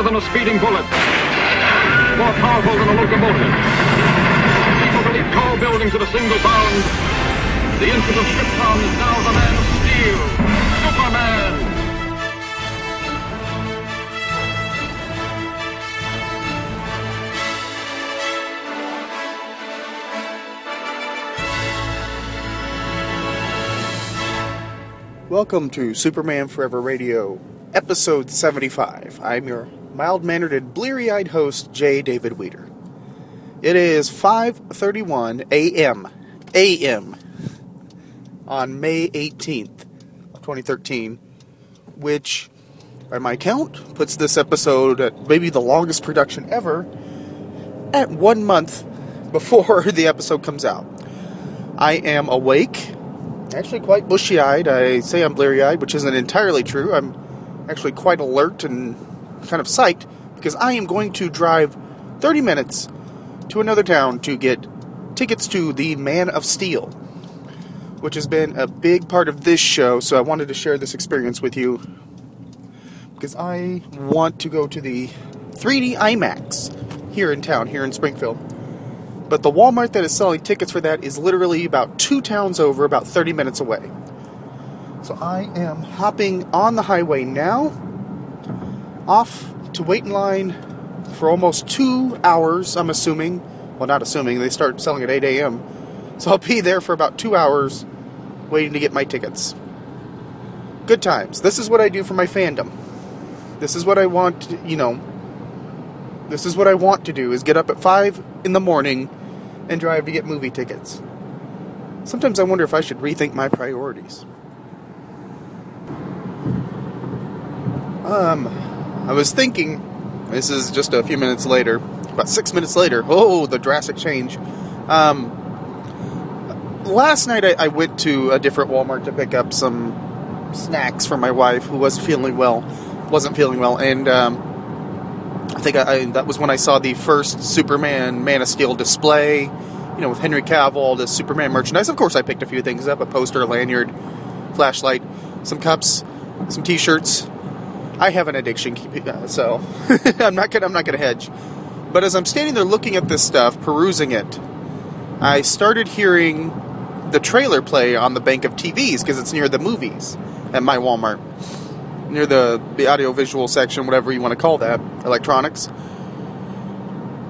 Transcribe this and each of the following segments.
faster than a speeding bullet, more powerful than a locomotive. People tall buildings a single bound. The infant of Krypton is now the man of steel, Superman. Welcome to Superman Forever Radio, episode 75. I'm your mild mannered and bleary eyed host, J. David Weter. It is 5:31 a.m. a.m. on May 18th of 2013, which by my count puts this episode at maybe the longest production ever at 1 month before the episode comes out. I am awake actually quite bushy eyed. I say I'm bleary eyed, which isn't entirely true. I'm actually quite alert and kind of psyched because I am going to drive 30 minutes to another town to get tickets to the Man of Steel, which has been a big part of this show. So I wanted to share this experience with you because I want to go to the 3D IMAX here in town, here in Springfield. But the Walmart that is selling tickets for that is literally about two towns over, about 30 minutes away. So I am hopping on the highway now, off to wait in line for almost two hours, I'm assuming. Well, not assuming, they start selling at 8 a.m. So I'll be there for about two hours waiting to get my tickets. Good times. This is what I do for my fandom. This is what I want, you know. This is what I want to do is get up at 5 in the morning and drive to get movie tickets. Sometimes I wonder if I should rethink my priorities. Um, I was thinking, this is just a few minutes later, about six minutes later, oh, the drastic change. Um, last night I, I went to a different Walmart to pick up some snacks for my wife who was feeling well, wasn't feeling well, and um, I think I, I, that was when I saw the first Superman Man of Steel display. You know, with Henry Cavill, the Superman merchandise. Of course, I picked a few things up: a poster, a lanyard, flashlight, some cups, some T-shirts. I have an addiction, uh, so I'm not gonna I'm not gonna hedge. But as I'm standing there looking at this stuff, perusing it, I started hearing the trailer play on the bank of TVs because it's near the movies at my Walmart near the, the audio visual section, whatever you want to call that, electronics.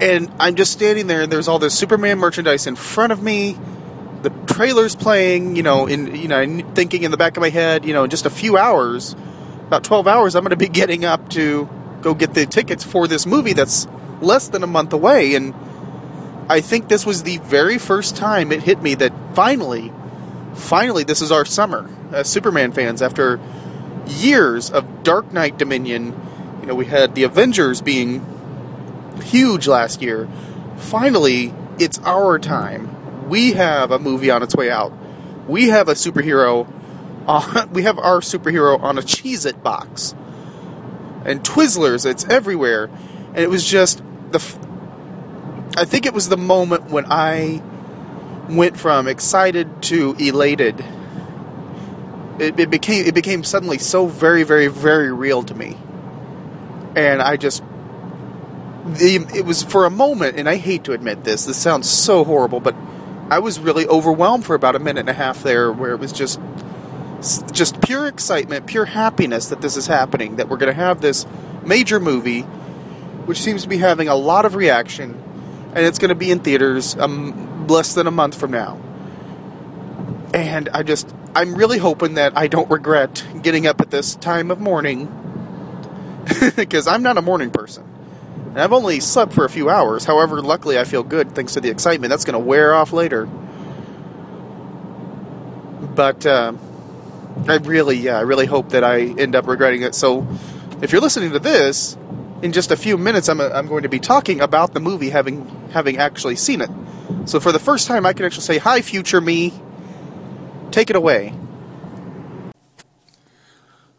And I'm just standing there, and there's all this Superman merchandise in front of me. The trailer's playing, you know, in you know, thinking in the back of my head, you know, in just a few hours, about 12 hours, I'm going to be getting up to go get the tickets for this movie that's less than a month away. And I think this was the very first time it hit me that finally, finally, this is our summer as Superman fans after years of Dark Knight Dominion. You know, we had the Avengers being huge last year. Finally, it's our time. We have a movie on its way out. We have a superhero. On, we have our superhero on a Cheez It box. And Twizzlers, it's everywhere. And it was just the. I think it was the moment when I went from excited to elated it, it became it became suddenly so very very very real to me and i just it was for a moment and i hate to admit this this sounds so horrible but i was really overwhelmed for about a minute and a half there where it was just just pure excitement pure happiness that this is happening that we're going to have this major movie which seems to be having a lot of reaction and it's going to be in theaters um, less than a month from now and i just I'm really hoping that I don't regret getting up at this time of morning because I'm not a morning person. And I've only slept for a few hours. However, luckily I feel good thanks to the excitement. That's going to wear off later. But uh, I really, yeah, I really hope that I end up regretting it. So if you're listening to this, in just a few minutes, I'm, I'm going to be talking about the movie having having actually seen it. So for the first time, I can actually say, "Hi, future me." Take it away.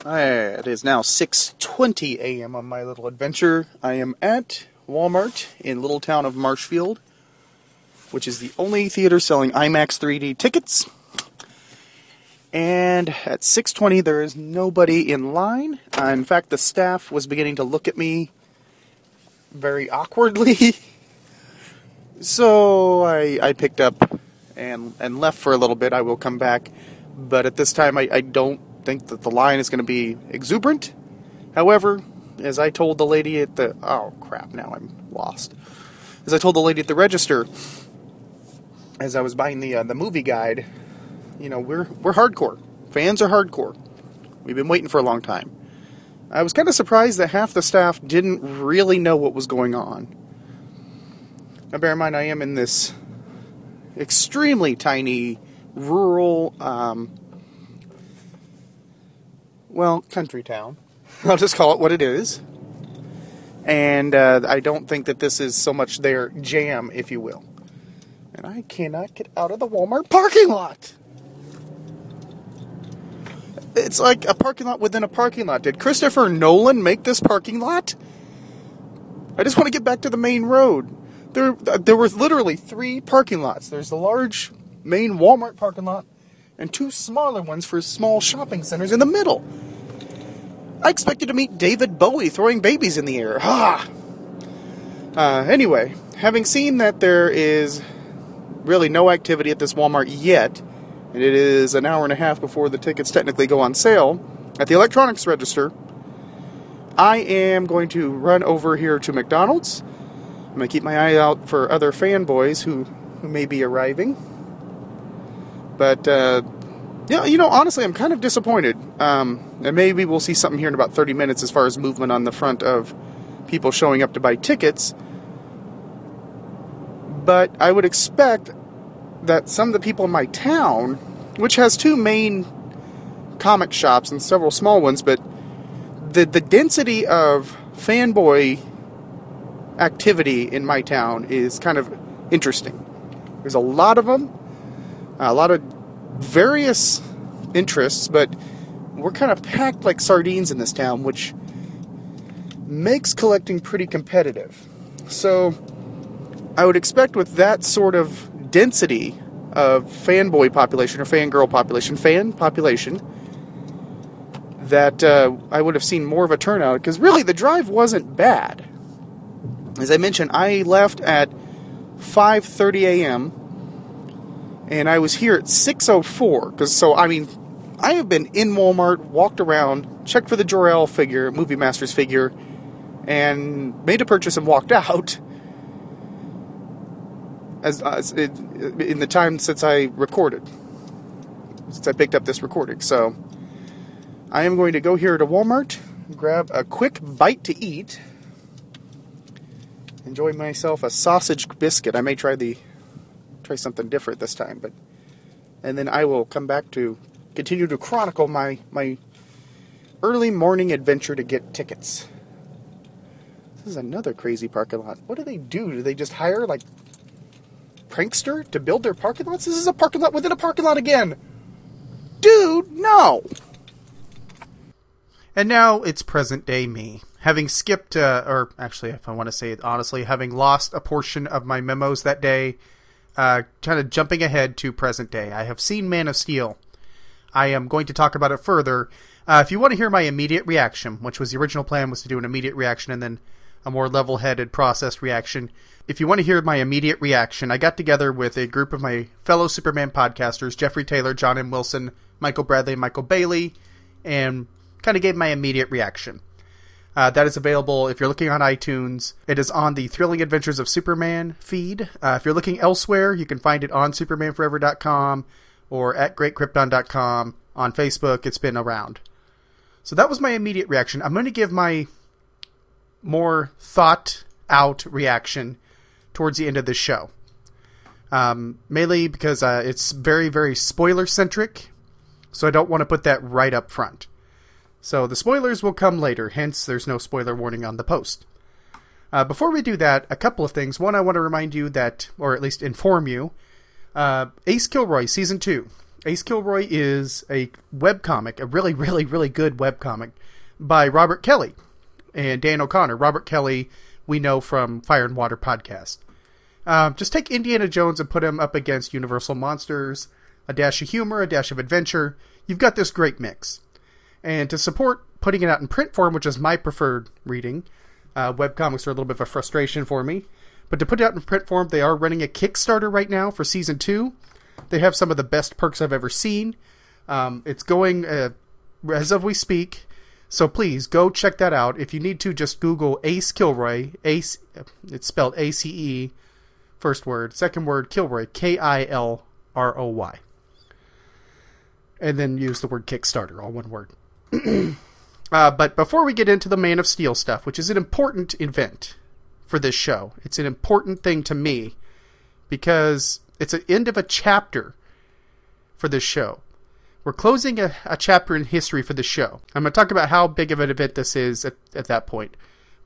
It is now 6:20 a.m. on my little adventure. I am at Walmart in little town of Marshfield, which is the only theater selling IMAX 3D tickets. And at 6:20 there is nobody in line. Uh, in fact, the staff was beginning to look at me very awkwardly. so I, I picked up and, and left for a little bit. I will come back. But at this time, I, I don't think that the line is going to be exuberant. However, as I told the lady at the. Oh, crap, now I'm lost. As I told the lady at the register, as I was buying the, uh, the movie guide, you know, we're, we're hardcore. Fans are hardcore. We've been waiting for a long time. I was kind of surprised that half the staff didn't really know what was going on. Now, bear in mind, I am in this extremely tiny, rural, um, well, country town. I'll just call it what it is. And uh, I don't think that this is so much their jam, if you will. And I cannot get out of the Walmart parking lot. It's like a parking lot within a parking lot. Did Christopher Nolan make this parking lot? I just want to get back to the main road. There, there were literally three parking lots. There's the large main Walmart parking lot, and two smaller ones for small shopping centers in the middle. I expected to meet David Bowie throwing babies in the air. Ha! Uh, anyway, having seen that there is really no activity at this Walmart yet, and it is an hour and a half before the tickets technically go on sale at the electronics register, I am going to run over here to McDonald's. I'm going to keep my eye out for other fanboys who, who may be arriving. But, uh, yeah, you know, honestly, I'm kind of disappointed. Um, and maybe we'll see something here in about 30 minutes as far as movement on the front of people showing up to buy tickets. But I would expect that some of the people in my town, which has two main comic shops and several small ones, but the the density of fanboy activity in my town is kind of interesting. There's a lot of them, a lot of various interests, but we're kind of packed like sardines in this town, which makes collecting pretty competitive. So I would expect with that sort of density of fanboy population or fangirl population, fan population, that uh, I would have seen more of a turnout because really the drive wasn't bad. As I mentioned, I left at 5:30 a.m. and I was here at 6:04 because so I mean I have been in Walmart, walked around, checked for the Jor-El figure, Movie Masters figure, and made a purchase and walked out as, as it, in the time since I recorded, since I picked up this recording. So I am going to go here to Walmart, grab a quick bite to eat, enjoy myself a sausage biscuit. I may try the try something different this time, but and then I will come back to continue to chronicle my my early morning adventure to get tickets. This is another crazy parking lot. What do they do? Do they just hire like prankster to build their parking lots? This is a parking lot within a parking lot again. Dude, no. And now it's present day me. Having skipped, uh, or actually, if I want to say it honestly, having lost a portion of my memos that day, uh, kind of jumping ahead to present day. I have seen Man of Steel. I am going to talk about it further. Uh, if you want to hear my immediate reaction, which was the original plan, was to do an immediate reaction and then a more level-headed, processed reaction, if you want to hear my immediate reaction, I got together with a group of my fellow Superman podcasters, Jeffrey Taylor, John M. Wilson, Michael Bradley, Michael Bailey, and kind of gave my immediate reaction. Uh, that is available if you're looking on iTunes. It is on the Thrilling Adventures of Superman feed. Uh, if you're looking elsewhere, you can find it on SupermanForever.com or at GreatKrypton.com. On Facebook, it's been around. So that was my immediate reaction. I'm going to give my more thought out reaction towards the end of the show. Um, mainly because uh, it's very, very spoiler centric, so I don't want to put that right up front. So the spoilers will come later, hence, there's no spoiler warning on the post. Uh, before we do that, a couple of things. One, I want to remind you that, or at least inform you, uh, Ace Kilroy Season 2. Ace Kilroy is a web comic, a really, really, really good web comic by Robert Kelly and Dan O'Connor. Robert Kelly, we know from Fire and Water podcast. Um, just take Indiana Jones and put him up against Universal Monsters, a dash of humor, a dash of adventure. You've got this great mix. And to support putting it out in print form, which is my preferred reading, Uh, webcomics are a little bit of a frustration for me. But to put it out in print form, they are running a Kickstarter right now for season two. They have some of the best perks I've ever seen. Um, it's going uh, as of we speak. So please go check that out. If you need to, just Google Ace Kilroy. Ace, it's spelled A C E, first word. Second word, Kilroy. K I L R O Y. And then use the word Kickstarter, all one word. uh, but before we get into the Man of Steel stuff, which is an important event for this show, it's an important thing to me because it's an end of a chapter for this show. We're closing a, a chapter in history for the show. I'm going to talk about how big of an event this is at, at that point.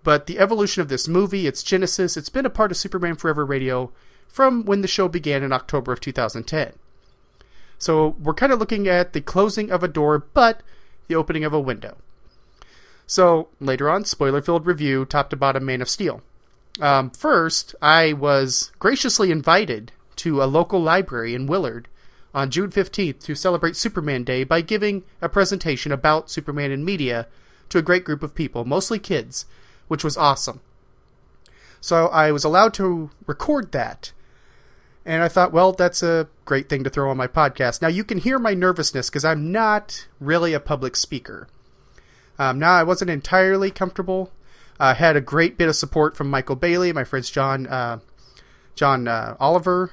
But the evolution of this movie, its genesis, it's been a part of Superman Forever Radio from when the show began in October of 2010. So we're kind of looking at the closing of a door, but the opening of a window. So later on, spoiler filled review, top to bottom, Man of Steel. Um, first, I was graciously invited to a local library in Willard on June 15th to celebrate Superman Day by giving a presentation about Superman in media to a great group of people, mostly kids, which was awesome. So I was allowed to record that. And I thought, well, that's a great thing to throw on my podcast. Now, you can hear my nervousness because I'm not really a public speaker. Um, now, I wasn't entirely comfortable. I uh, had a great bit of support from Michael Bailey, my friends John, uh, John uh, Oliver,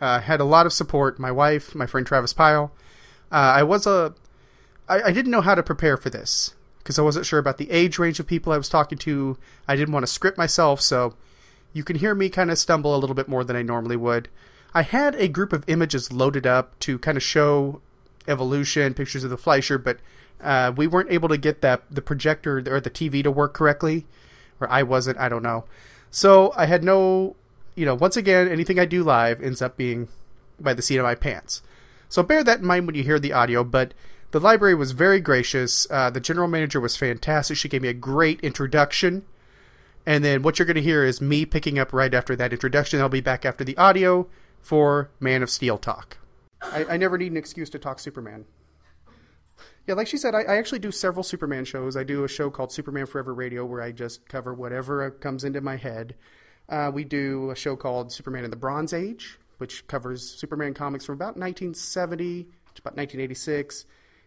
uh, had a lot of support. My wife, my friend Travis Pyle. Uh, I was a, I, I didn't know how to prepare for this because I wasn't sure about the age range of people I was talking to. I didn't want to script myself, so you can hear me kind of stumble a little bit more than I normally would. I had a group of images loaded up to kind of show evolution, pictures of the Fleischer, but uh, we weren't able to get that the projector or the TV to work correctly, or I wasn't. I don't know. So I had no you know, once again, anything I do live ends up being by the seat of my pants. So bear that in mind when you hear the audio, but the library was very gracious. Uh, the general manager was fantastic. She gave me a great introduction. And then what you're going to hear is me picking up right after that introduction. I'll be back after the audio for Man of Steel talk. I, I never need an excuse to talk Superman. Yeah, like she said, I, I, actually do several Superman shows. I do a show called Superman Forever Radio where I just cover whatever comes into my head. Uh, we do a show called Superman in the Bronze Age, which covers Superman comics from about 1970 to about 1986.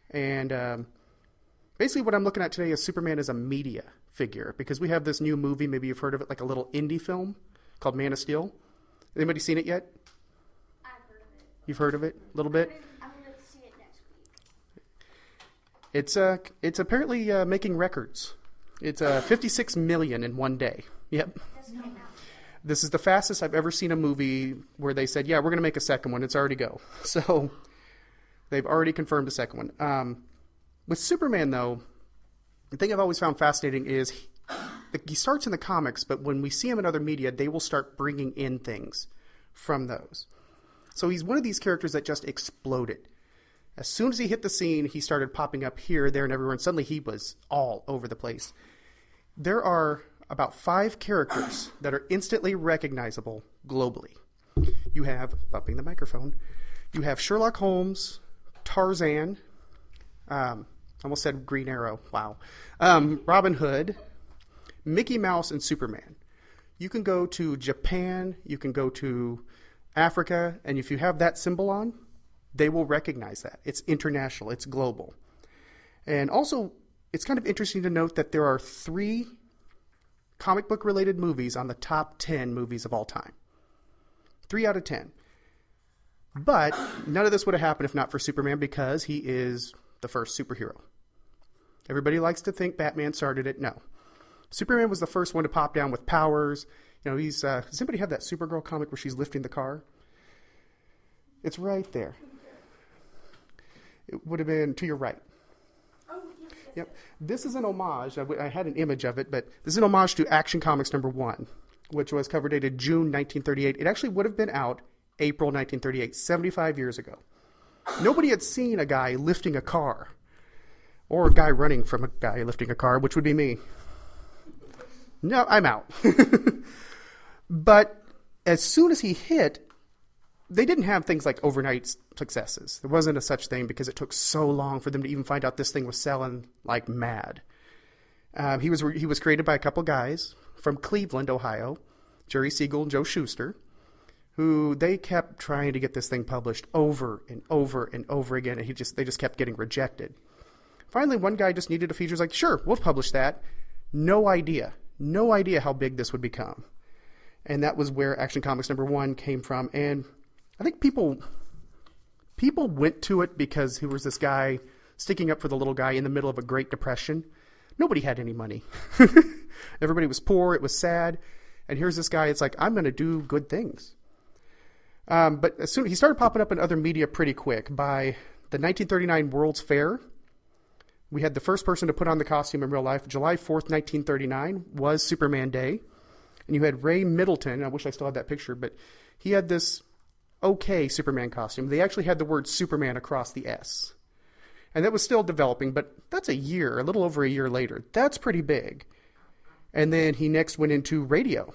And um, basically, what I'm looking at today is Superman as a media figure because we have this new movie. Maybe you've heard of it, like a little indie film called Man of Steel. Anybody seen it yet? I've heard of it. You've heard of it a little bit. I'm gonna see it next week. It's uh, it's apparently uh, making records. It's uh, 56 million in one day. Yep. This is the fastest I've ever seen a movie where they said, "Yeah, we're going to make a second one." It's already go. So they've already confirmed a second one. Um, with Superman, though, the thing I've always found fascinating is he, he starts in the comics, but when we see him in other media, they will start bringing in things from those. So he's one of these characters that just exploded. As soon as he hit the scene, he started popping up here, there, and everywhere, and suddenly he was all over the place. There are about five characters that are instantly recognizable globally. You have, bumping the microphone, you have Sherlock Holmes, Tarzan, um, almost said Green Arrow, wow, um, Robin Hood, Mickey Mouse, and Superman. You can go to Japan, you can go to Africa, and if you have that symbol on, they will recognize that. It's international, it's global. And also, it's kind of interesting to note that there are three comic book related movies on the top 10 movies of all time. Three out of 10. But none of this would have happened if not for Superman because he is the first superhero. Everybody likes to think Batman started it. No. Superman was the first one to pop down with powers. You know, he's. Uh, does anybody have that Supergirl comic where she's lifting the car? It's right there. It would have been to your right. Yep. This is an homage. I, I had an image of it, but this is an homage to Action Comics number one, which was cover dated June 1938. It actually would have been out April 1938, 75 years ago. Nobody had seen a guy lifting a car, or a guy running from a guy lifting a car, which would be me. No, I'm out. but as soon as he hit, they didn't have things like overnight successes. There wasn't a such thing because it took so long for them to even find out this thing was selling like mad. Um, he was he was created by a couple guys from Cleveland, Ohio, Jerry Siegel and Joe Shuster, who they kept trying to get this thing published over and over and over again, and he just they just kept getting rejected. Finally, one guy just needed a feature. He's like, "Sure, we'll publish that." No idea, no idea how big this would become, and that was where Action Comics number one came from. And I think people people went to it because he was this guy sticking up for the little guy in the middle of a Great Depression. Nobody had any money. Everybody was poor. It was sad. And here's this guy. It's like I'm going to do good things. Um, but as soon he started popping up in other media pretty quick. By the 1939 World's Fair, we had the first person to put on the costume in real life. July 4th, 1939 was Superman Day, and you had Ray Middleton. I wish I still had that picture, but he had this okay Superman costume. They actually had the word Superman across the S. And that was still developing, but that's a year, a little over a year later. That's pretty big. And then he next went into radio.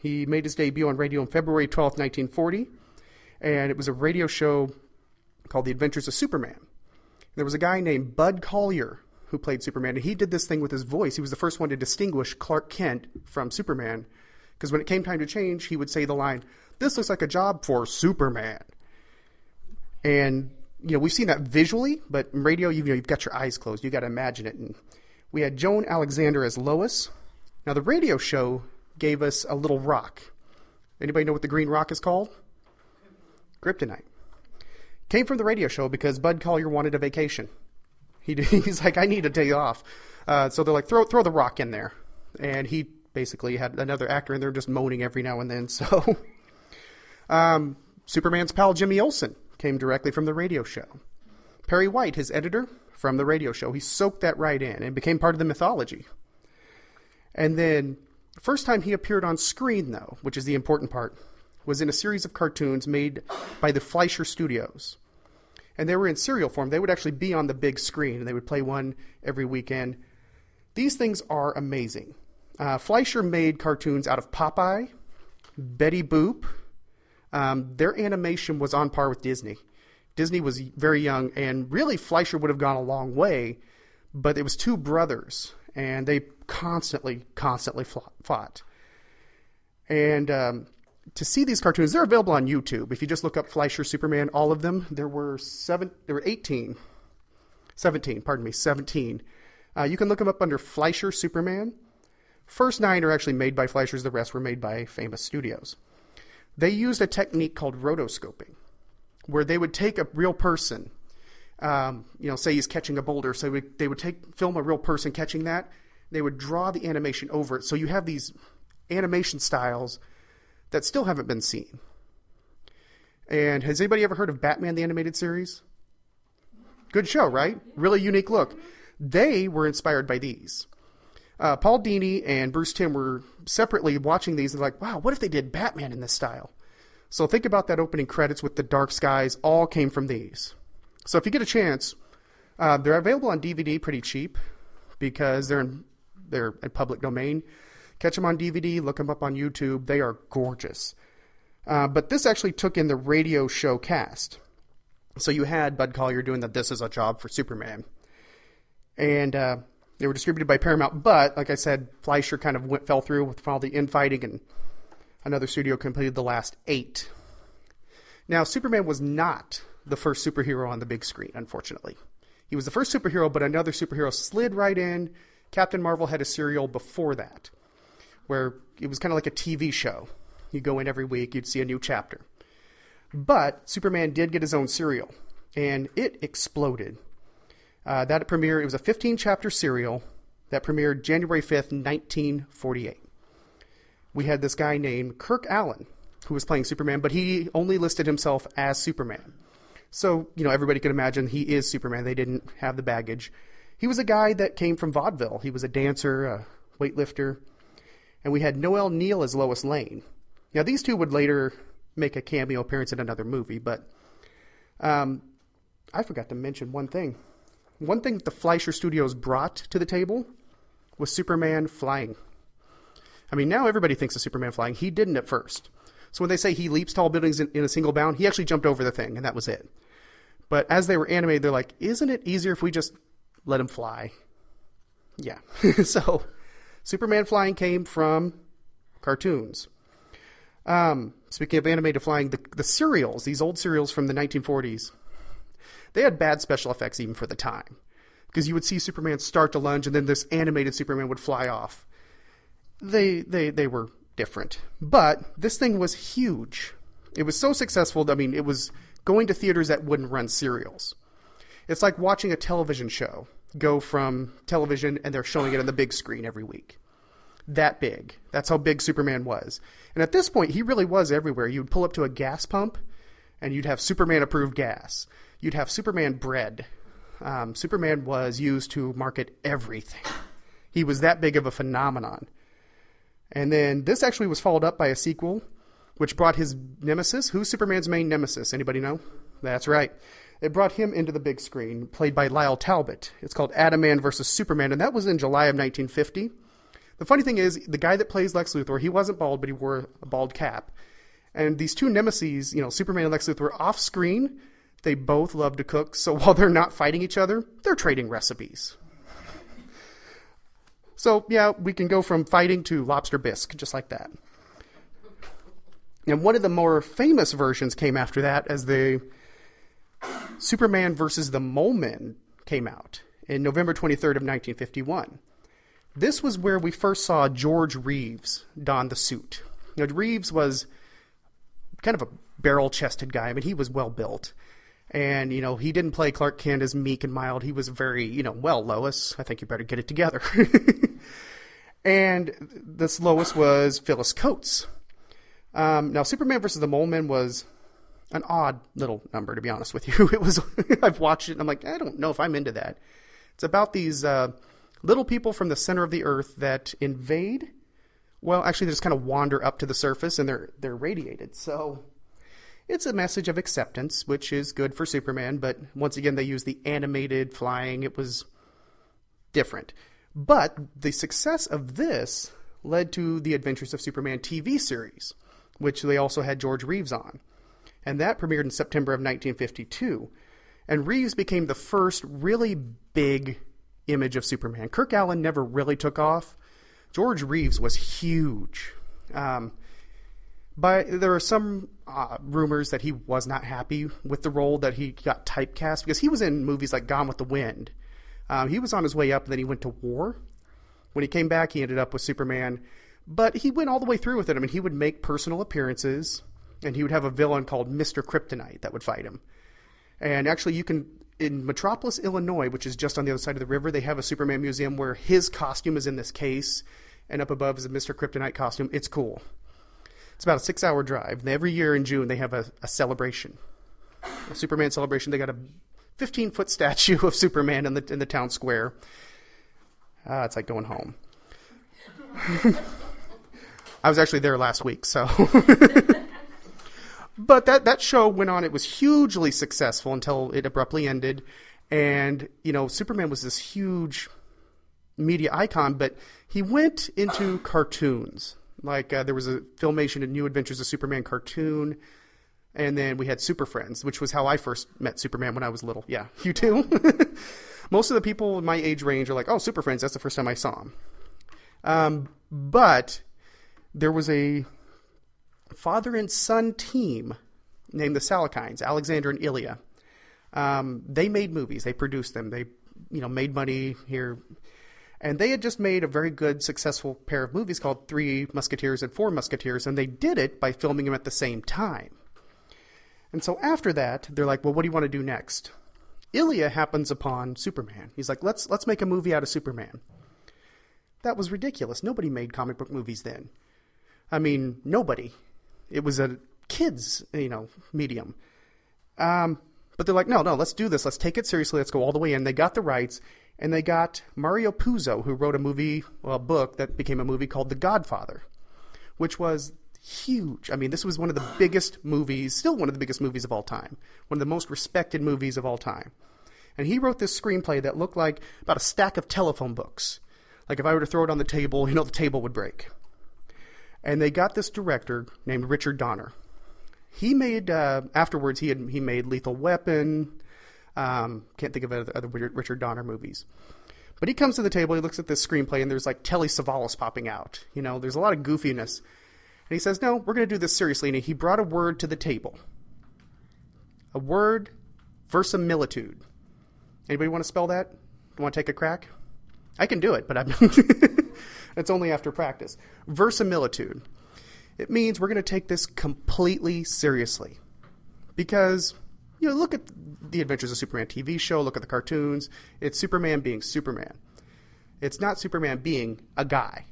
He made his debut on radio on February 12th, 1940, and it was a radio show called The Adventures of Superman. And There was a guy named Bud Collyer who played Superman, and he did this thing with his voice. He was the first one to distinguish Clark Kent from Superman, because when it came time to change, he would say the line, This looks like a job for Superman. And you know, we've seen that visually, but in radio, you know, you've got your eyes closed. You got to imagine it. And we had Joan Alexander as Lois. Now, the radio show gave us a little rock. Anybody know what the green rock is called? Kryptonite. Came from the radio show because Bud Collyer wanted a vacation. He, he's like, I need a day off. Uh, so they're like, throw throw the rock in there, and he basically had another actor in there just moaning every now and then. So, um, Superman's pal Jimmy Olsen came directly from the radio show. Perry White, his editor, from the radio show, he soaked that right in and became part of the mythology. And then, first time he appeared on screen, though, which is the important part, was in a series of cartoons made by the Fleischer Studios. And they were in serial form. They would actually be on the big screen, and they would play one every weekend. These things are amazing. Uh, Fleischer made cartoons out of Popeye, Betty Boop, um, their animation was on par with Disney. Disney was very young, and really Fleischer would have gone a long way, but it was two brothers, and they constantly, constantly fought. And um, to see these cartoons, they're available on YouTube. If you just look up Fleischer Superman, all of them, there were seven, there were 18, 17, pardon me, 17. Uh, you can look them up under Fleischer Superman. First nine are actually made by Fleischers, the rest were made by famous studios. They used a technique called rotoscoping, where they would take a real person, um, you know, say he's catching a boulder, so they would take film a real person catching that. They would draw the animation over it, so you have these animation styles that still haven't been seen. And has anybody ever heard of Batman the Animated Series? Good show, right? Really unique look. They were inspired by these. Uh, Paul Dini and Bruce Timm were separately watching these and like, wow, what if they did Batman in this style? So think about that opening credits with the dark skies, all came from these. So if you get a chance, uh, they're available on DVD pretty cheap because they're in, they're in public domain. Catch them on DVD, look them up on YouTube. They are gorgeous. Uh, but this actually took in the radio show cast. So you had Bud Collyer doing the This Is a Job for Superman. And uh, they were distributed by Paramount, but like I said, Fleischer kind of went, fell through with all the infighting, and another studio completed the last eight. Now, Superman was not the first superhero on the big screen, unfortunately. He was the first superhero, but another superhero slid right in. Captain Marvel had a serial before that, where it was kind of like a TV show. You go in every week, you'd see a new chapter. But Superman did get his own serial, and it exploded. Uh, that premiered, it was a 15 chapter serial that premiered January 5th, 1948. We had this guy named Kirk Alyn who was playing Superman, but he only listed himself as Superman. So, you know, everybody could imagine he is Superman. They didn't have the baggage. He was a guy that came from vaudeville. He was a dancer, a weightlifter. And we had Noel Neill as Lois Lane. Now, these two would later make a cameo appearance in another movie, but um, I forgot to mention one thing. One thing that the Fleischer Studios brought to the table was Superman flying. I mean, now everybody thinks of Superman flying. He didn't at first. So when they say he leaps tall buildings in, in a single bound, he actually jumped over the thing, and that was it. But as they were animated, they're like, isn't it easier if we just let him fly? Yeah. so, Superman flying came from cartoons. Um, speaking of animated flying, the, the serials, these old serials from the 1940s, they had bad special effects even for the time. Because you would see Superman start to lunge and then this animated Superman would fly off. They, they, they were different. But this thing was huge. It was so successful, I mean, it was going to theaters that wouldn't run serials. It's like watching a television show go from television and they're showing it on the big screen every week. That big. That's how big Superman was. And at this point, he really was everywhere. You'd pull up to a gas pump and you'd have Superman approved gas. You'd have Superman bread. Um, Superman was used to market everything. He was that big of a phenomenon. And then this actually was followed up by a sequel, which brought his nemesis. Who's Superman's main nemesis? Anybody know? That's right. It brought him into the big screen, played by Lyle Talbot. It's called Atom Man versus Superman, and that was in July of 1950. The funny thing is, the guy that plays Lex Luthor, he wasn't bald, but he wore a bald cap. And these two nemesis, you know, Superman and Lex Luthor, off screen, they both love to cook. So while they're not fighting each other, they're trading recipes. So yeah, we can go from fighting to lobster bisque, just like that. And one of the more famous versions came after that as the Superman versus the Mole Men came out in November 23rd of 1951. This was where we first saw George Reeves don the suit. Now, Reeves was kind of a barrel-chested guy. I mean, he was well built. And, you know, he didn't play Clark Kent as meek and mild. He was very, you know, well, Lois, I think you better get it together. and this Lois was Phyllis Coates. Um, now, Superman versus the Mole Men was an odd little number, to be honest with you. It was, I've watched it and I'm like, I don't know if I'm into that. It's about these uh, little people from the center of the earth that invade. Well, actually, they just kind of wander up to the surface and they're, they're radiated. So it's a message of acceptance, which is good for Superman, but once again, they use the animated flying. It was different. But the success of this led to the Adventures of Superman TV series, which they also had George Reeves on. And that premiered in September of 1952. And Reeves became the first really big image of Superman. Kirk Alyn never really took off. George Reeves was huge. Um, but there are some uh, rumors that he was not happy with the role that he got typecast because he was in movies like Gone with the Wind. Um, he was on his way up, and then he went to war. When he came back, he ended up with Superman, but he went all the way through with it. I mean, he would make personal appearances, and he would have a villain called Mister Kryptonite that would fight him. And actually, you can in Metropolis, Illinois, which is just on the other side of the river, they have a Superman museum where his costume is in this case, and up above is a Mister Kryptonite costume. It's cool. It's about a six hour drive. And every year in June, they have a, a celebration, a Superman celebration. They got a 15 foot statue of Superman in the, in the town square. Uh, it's like going home. I was actually there last week, so. but that, that show went on. It was hugely successful until it abruptly ended. And, you know, Superman was this huge media icon, but he went into cartoons. Like uh, there was a Filmation of New Adventures of Superman cartoon, and then we had Super Friends, which was how I first met Superman when I was little. Yeah, you too. Most of the people in my age range are like, "Oh, Super Friends." That's the first time I saw him. Um, but there was a father and son team named the Salkinds, Alexander and Ilya. Um, they made movies. They produced them. They, you know, made money here and they had just made a very good, successful pair of movies called Three Musketeers and Four Musketeers, and they did it by filming them at the same time. And so after that, they're like, well, what do you want to do next? Ilya happens upon Superman. He's like, let's let's make a movie out of Superman. That was ridiculous. Nobody made comic book movies then. I mean, nobody. It was a kids, you know, medium. Um, but they're like, no, no, let's do this. Let's take it seriously. Let's go all the way in. They got the rights, and they got Mario Puzo, who wrote a movie, well, a book that became a movie called The Godfather, which was huge. I mean, this was one of the biggest movies, still one of the biggest movies of all time, one of the most respected movies of all time. And he wrote this screenplay that looked like about a stack of telephone books. Like if I were to throw it on the table, you know, the table would break. And they got this director named Richard Donner. He made uh, afterwards. He had he made Lethal Weapon, um, can't think of other, other Richard Donner movies. But he comes to the table, he looks at this screenplay, and there's like Telly Savalas popping out. You know, there's a lot of goofiness. And he says, No, we're going to do this seriously. And he brought a word to the table a word, verisimilitude. Anybody want to spell that? Want to take a crack? I can do it, but I'm. it's only after practice. Verisimilitude. It means we're going to take this completely seriously. Because, you know, look at the Adventures of Superman TV show, look at the cartoons. It's Superman being Superman. It's not Superman being a guy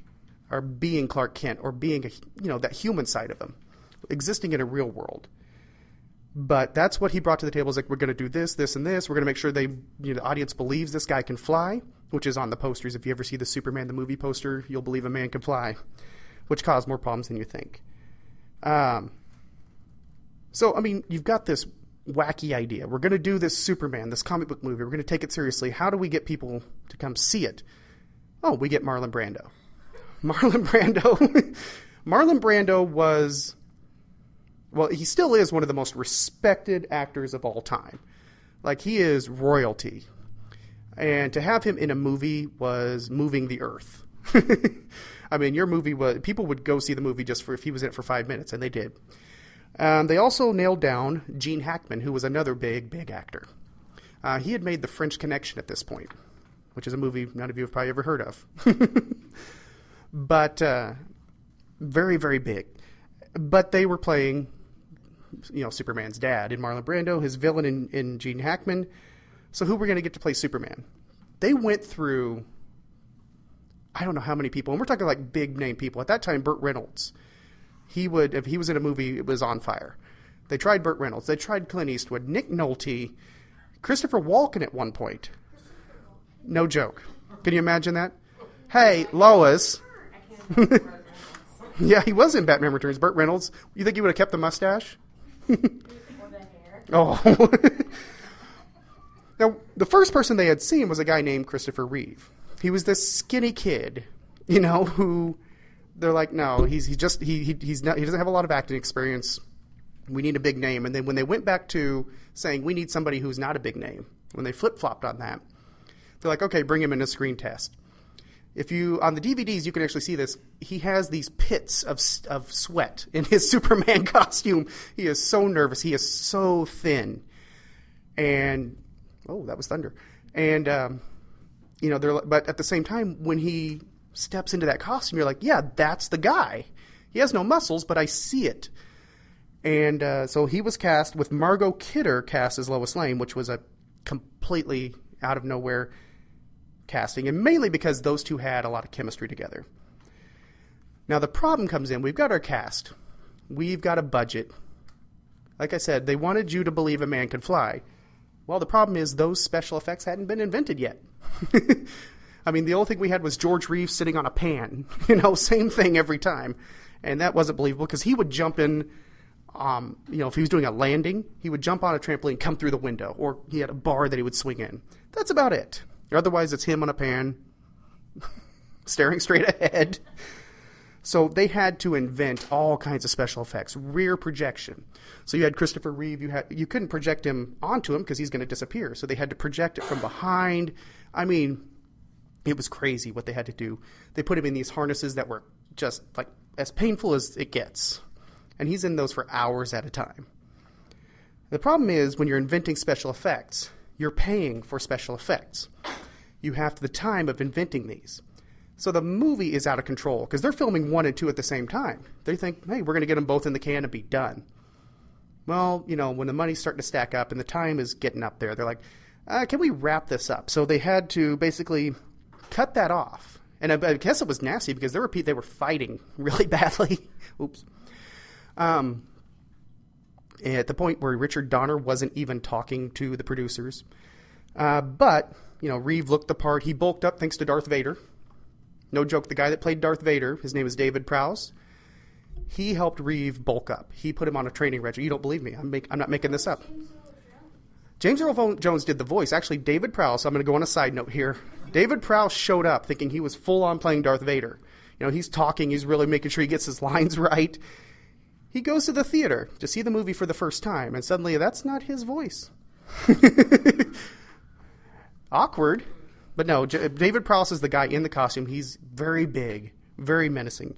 or being Clark Kent or being, a, you know, that human side of him, existing in a real world. But that's what he brought to the table. Is like we're going to do this, this, and this. We're going to make sure they, you know, the audience believes this guy can fly, which is on the posters. If you ever see the Superman the movie poster, you'll believe a man can fly, which caused more problems than you think. Um, so I mean, you've got this wacky idea. We're going to do this Superman, this comic book movie. We're going to take it seriously. How do we get people to come see it? Oh, we get Marlon Brando. Marlon Brando. Marlon Brando was well, he still is one of the most respected actors of all time. Like he is royalty. And to have him in a movie was moving the earth. I mean, your movie was people would go see the movie just for if he was in it for five minutes, and they did. Um, they also nailed down Gene Hackman, who was another big, big actor. Uh, he had made The French Connection at this point, which is a movie none of you have probably ever heard of. but uh, very, very big. But they were playing you know Superman's dad in Marlon Brando, his villain in, in Gene Hackman. So who we're going to get to play Superman? They went through I don't know how many people, and we're talking like big name people at that time. Burt Reynolds, he would if he was in a movie, it was on fire. They tried Burt Reynolds, they tried Clint Eastwood, Nick Nolte, Christopher Walken at one point. No joke. Can you imagine that? Hey, Lois. yeah, he was in Batman Returns. Burt Reynolds. You think he would have kept the mustache? oh. now, the first person they had seen was a guy named Christopher Reeve. He was this skinny kid, you know, who they're like, no, he's he just he, he he's not he doesn't have a lot of acting experience. We need a big name. And then when they went back to saying we need somebody who's not a big name, when they flip flopped on that, they're like, okay, bring him in a screen test. If you on the DVDs, you can actually see this. He has these pits of of sweat in his Superman costume. He is so nervous. He is so thin, and oh, that was thunder. And um, you know, they're but at the same time, when he steps into that costume, you're like, yeah, that's the guy. He has no muscles, but I see it. And uh, so he was cast with Margot Kidder cast as Lois Lane, which was a completely out of nowhere casting, and mainly because those two had a lot of chemistry together. Now, the problem comes in we've got our cast, we've got a budget. Like I said, they wanted you to believe a man could fly. Well, the problem is those special effects hadn't been invented yet. I mean, the only thing we had was George Reeves sitting on a pan. You know, same thing every time. And that wasn't believable because he would jump in, um, you know, if he was doing a landing, he would jump on a trampoline, come through the window, or he had a bar that he would swing in. That's about it. Otherwise, it's him on a pan, staring straight ahead. So they had to invent all kinds of special effects, rear projection. So you had Christopher Reeve. You had you couldn't project him onto him because he's going to disappear. So they had to project it from behind. I mean, it was crazy what they had to do. They put him in these harnesses that were just like as painful as it gets, and he's in those for hours at a time. The problem is when you're inventing special effects, you're paying for special effects. You have the time of inventing these. So the movie is out of control because they're filming one and two at the same time. They think, hey, we're going to get them both in the can and be done. Well, you know, when the money's starting to stack up and the time is getting up there, they're like, uh, can we wrap this up? So they had to basically cut that off. And I, guess it was nasty because they were they were fighting really badly. Oops. Um, at the point where Richard Donner wasn't even talking to the producers. Uh, but, you know, Reeve looked the part. He bulked up thanks to Darth Vader. No joke, the guy that played Darth Vader, his name is David Prowse. He helped Reeve bulk up. He put him on a training regimen. You don't believe me. I'm, make, I'm not making this up. James Earl Jones did the voice. Actually, David Prowse, I'm going to go on a side note here. David Prowse showed up thinking he was full on playing Darth Vader. You know, he's talking, he's really making sure he gets his lines right. He goes to the theater to see the movie for the first time, and suddenly that's not his voice. Awkward. but no, J- David Prowse is the guy in the costume. He's very big, very menacing,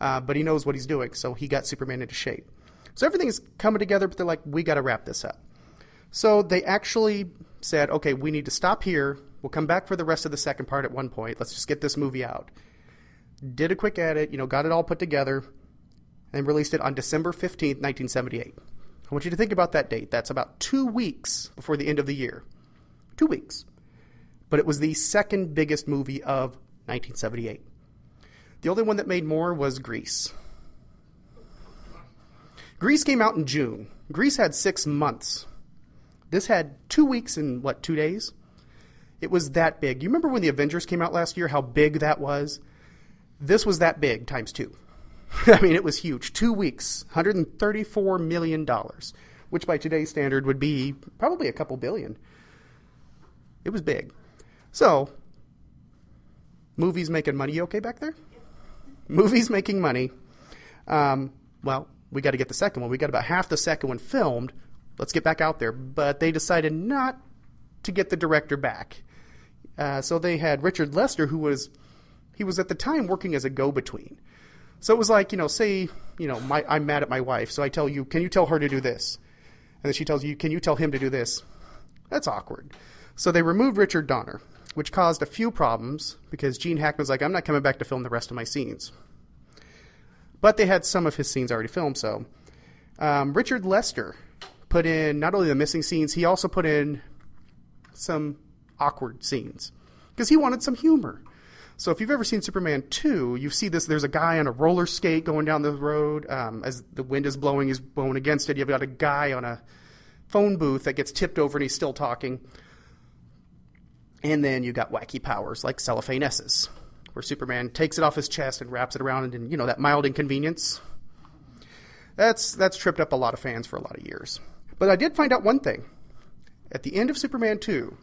uh, but he knows what he's doing. So he got Superman into shape. So everything is coming together, but they're like, we got to wrap this up. So they actually said, okay, we need to stop here. We'll come back for the rest of the second part at one point. Let's just get this movie out. Did a quick edit, you know, got it all put together, and released it on December 15th, 1978. I want you to think about that date. That's about two weeks before the end of the year. Two weeks. But it was the second biggest movie of 1978. The only one that made more was Grease. Grease came out in June. Grease had six months. This had two weeks and what, two days? It was that big. You remember when the Avengers came out last year, how big that was? This was that big times two. I mean, it was huge. Two weeks, $134 million, which by today's standard would be probably a couple billion. It was big. So, movies making money. You okay back there? Movies making money. Um, well, we got to get the second one. We got about half the second one filmed. Let's get back out there. But they decided not to get the director back. Uh, so they had Richard Lester, who was he was at the time working as a go-between. So it was like, you know, say, you know, my, I'm mad at my wife, so I tell you, can you tell her to do this? And then she tells you, can you tell him to do this? That's awkward. So they removed Richard Donner, which caused a few problems because Gene Hackman's like, I'm not coming back to film the rest of my scenes. But they had some of his scenes already filmed, so. Um, Richard Lester put in not only the missing scenes, he also put in some awkward scenes because he wanted some humor. So if you've ever seen Superman 2, you see this, there's a guy on a roller skate going down the road. Um, as the wind is blowing, he's blowing against it. You've got a guy on a phone booth that gets tipped over and he's still talking. And then you got wacky powers like cellophane S's, where Superman takes it off his chest and wraps it around and, you know, that mild inconvenience. That's, that's tripped up a lot of fans for a lot of years. But I did find out one thing. At the end of Superman 2,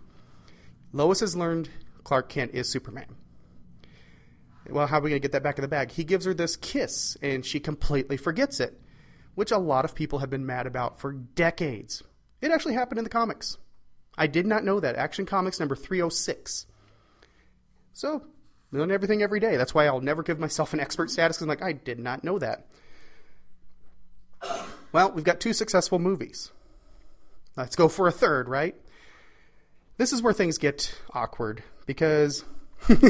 Lois has learned Clark Kent is Superman well, how are we going to get that back in the bag? He gives her this kiss, and she completely forgets it, which a lot of people have been mad about for decades. It actually happened in the comics. I did not know that. Action Comics number 306. So, learn everything every day. That's why I'll never give myself an expert status because I'm like, I did not know that. Well, we've got two successful movies. Let's go for a third, right? This is where things get awkward because Yes.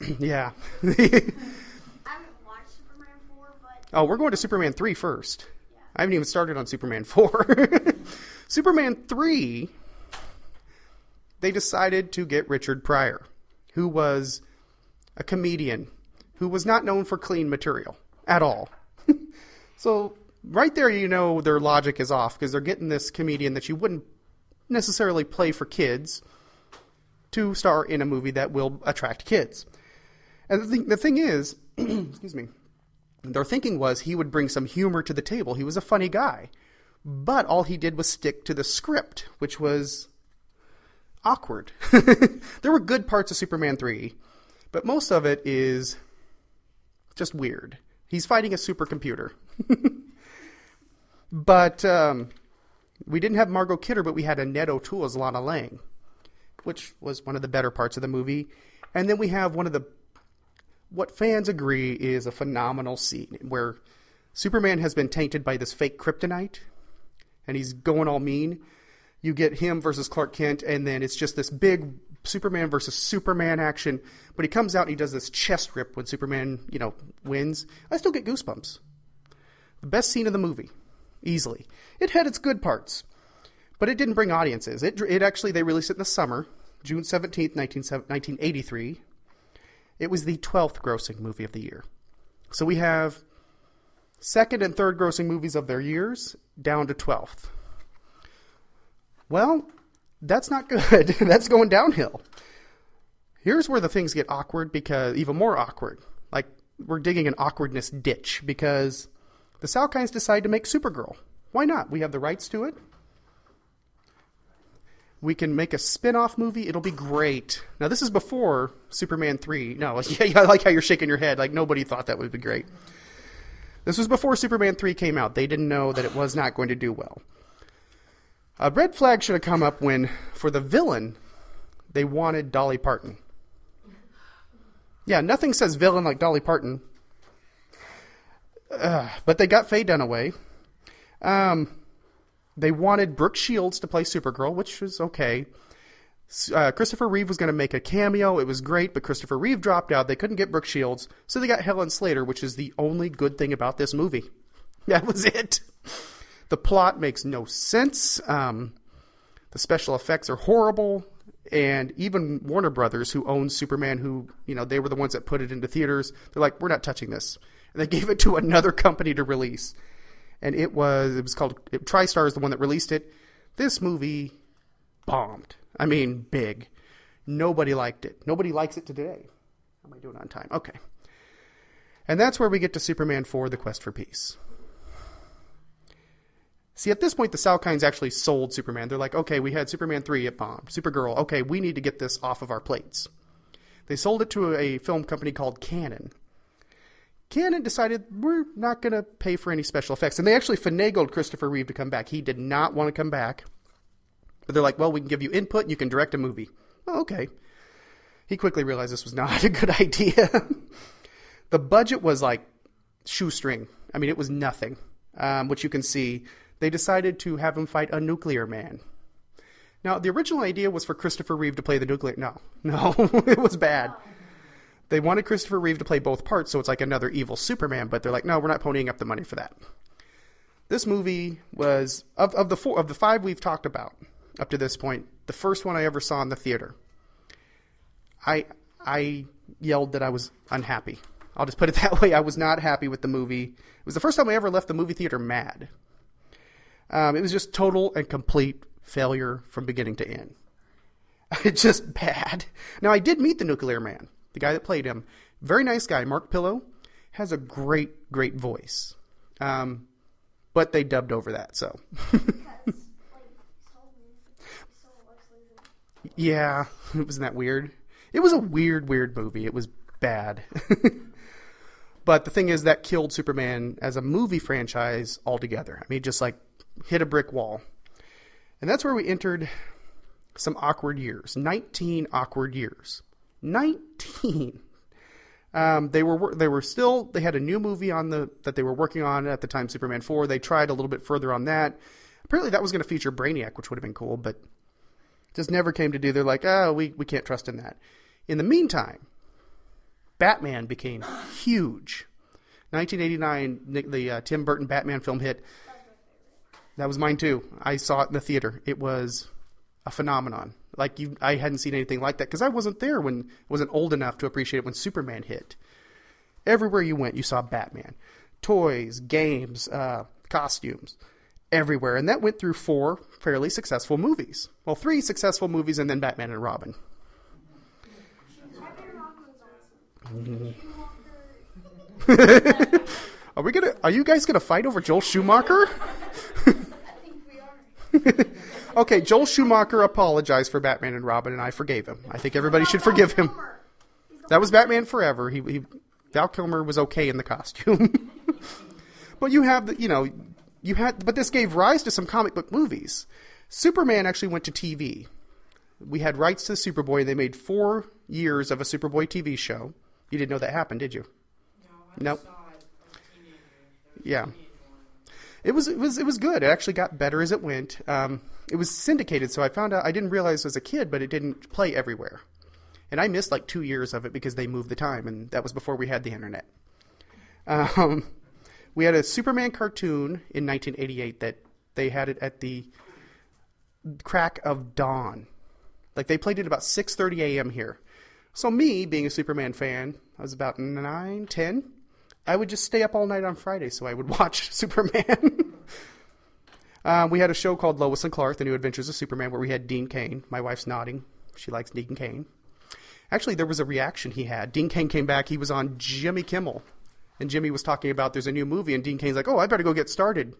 yeah. I haven't watched Superman 4, but oh, we're going to Superman 3 first. I haven't even started on Superman 4. Superman 3, they decided to get Richard Pryor, who was a comedian who was not known for clean material at all. so, right there, you know their logic is off because they're getting this comedian that you wouldn't necessarily play for kids to star in a movie that will attract kids. And the thing, the thing is, excuse me, their thinking was he would bring some humor to the table. He was a funny guy. But all he did was stick to the script, which was awkward. there were good parts of Superman 3, but most of it is just weird. He's fighting a supercomputer. but um, we didn't have Margot Kidder, but we had Annette O'Toole as Lana Lang, which was one of the better parts of the movie. And then we have one of the what fans agree is a phenomenal scene where Superman has been tainted by this fake kryptonite and he's going all mean. You get him versus Clark Kent, and then it's just this big Superman versus Superman action. But he comes out and he does this chest rip when Superman, you know, wins. I still get goosebumps. The best scene of the movie, easily. It had its good parts, but it didn't bring audiences. It, it actually, they released it in the summer, June 17th, 1983. It was the 12th grossing movie of the year. So we have second and third grossing movies of their years down to 12th. Well, that's not good. that's going downhill. Here's where the things get awkward because even more awkward. Like we're digging an awkwardness ditch because the Salkinds decide to make Supergirl. Why not? We have the rights to it. We can make a spin-off movie. It'll be great. Now this is before Superman 3. No, yeah, I like how you're shaking your head like nobody thought that would be great. This was before Superman 3 came out. They didn't know that it was not going to do well. A red flag should have come up when, for the villain, they wanted Dolly Parton. Yeah, nothing says villain like Dolly Parton. Uh, but they got Faye Dunaway. Um, they wanted Brooke Shields to play Supergirl, which was okay. Uh, Christopher Reeve was going to make a cameo. It was great, but Christopher Reeve dropped out. They couldn't get Brooke Shields, so they got Helen Slater, which is the only good thing about this movie. That was it. The plot makes no sense. Um, the special effects are horrible, and even Warner Brothers, who owns Superman, who you know they were the ones that put it into theaters, they're like, we're not touching this. And they gave it to another company to release, and it was it was called it, TriStar is the one that released it. This movie bombed. I mean, big. Nobody liked it. Nobody likes it today. How am I doing on time? Okay. And that's where we get to Superman 4 The Quest for Peace. See, at this point, the Salkinds actually sold Superman. They're like, okay, we had Superman 3 it bombed. Supergirl, okay, we need to get this off of our plates. They sold it to a film company called Cannon. Cannon decided we're not going to pay for any special effects. And they actually finagled Christopher Reeve to come back. He did not want to come back. But they're like, well, we can give you input and you can direct a movie. Oh, okay. He quickly realized this was not a good idea. the budget was like shoestring. I mean, it was nothing, um, which you can see they decided to have him fight a nuclear man. Now, the original idea was for Christopher Reeve to play the nuclear. No, no, it was bad. They wanted Christopher Reeve to play both parts, so it's like another evil Superman. But they're like, no, we're not ponying up the money for that. This movie was of, of the four of the five we've talked about up to this point. The first one I ever saw in the theater. I I yelled that I was unhappy. I'll just put it that way. I was not happy with the movie. It was the first time I ever left the movie theater mad. Um, it was just total and complete failure from beginning to end. It's just bad. Now, I did meet the nuclear man, the guy that played him. Very nice guy. Mark Pillow has a great, great voice. Um, but they dubbed over that, so. yeah, wasn't that weird? It was a weird, weird movie. It was bad. but the thing is, that killed Superman as a movie franchise altogether. I mean, just like hit a brick wall. And that's where we entered some awkward years 19 awkward years. 19. Um, they were they were still they had a new movie on the that they were working on at the time Superman 4 they tried a little bit further on that. Apparently that was going to feature Brainiac which would have been cool but just never came to do. They're like oh we we can't trust in that. In the meantime Batman became huge. 1989 the uh, Tim Burton Batman film hit. That was mine too. I saw it in the theater. It was a phenomenon. Like you, I hadn't seen anything like that because I wasn't there when wasn't old enough to appreciate it when Superman hit. Everywhere you went, you saw Batman, toys, games, uh, costumes, everywhere, and that went through four fairly successful movies. Well, three successful movies, and then Batman and Robin. are we gonna? Are you guys gonna fight over Joel Schumacher? okay, Joel Schumacher apologized for Batman and Robin, and I forgave him. I think everybody should forgive him. That was Batman Forever. He, he Val Kilmer was okay in the costume, but you have the, you know, you had, but this gave rise to some comic book movies. Superman actually went to TV. We had rights to Superboy, and they made four years of a Superboy TV show. You didn't know that happened, did you? No, I Nope. saw it. as a teenager. There was a Yeah. It was it was it was good. It actually got better as it went. Um, it was syndicated, so I found out I didn't realize as a kid, but it didn't play everywhere. And I missed like two years of it because they moved the time, and that was before we had the internet. Um, we had a Superman cartoon in 1988 that they had it at the crack of dawn. Like they played it about 6:30 a.m. here. So me, being a Superman fan, I was about nine, ten. I would just stay up all night on Friday so I would watch Superman. Uh, we had a show called Lois and Clark: The New Adventures of Superman, where we had Dean Cain. My wife's nodding; she likes Dean Cain. Actually, there was a reaction he had. Dean Cain came back. He was on Jimmy Kimmel, and Jimmy was talking about there's a new movie, and Dean Cain's like, "Oh, I better go get started."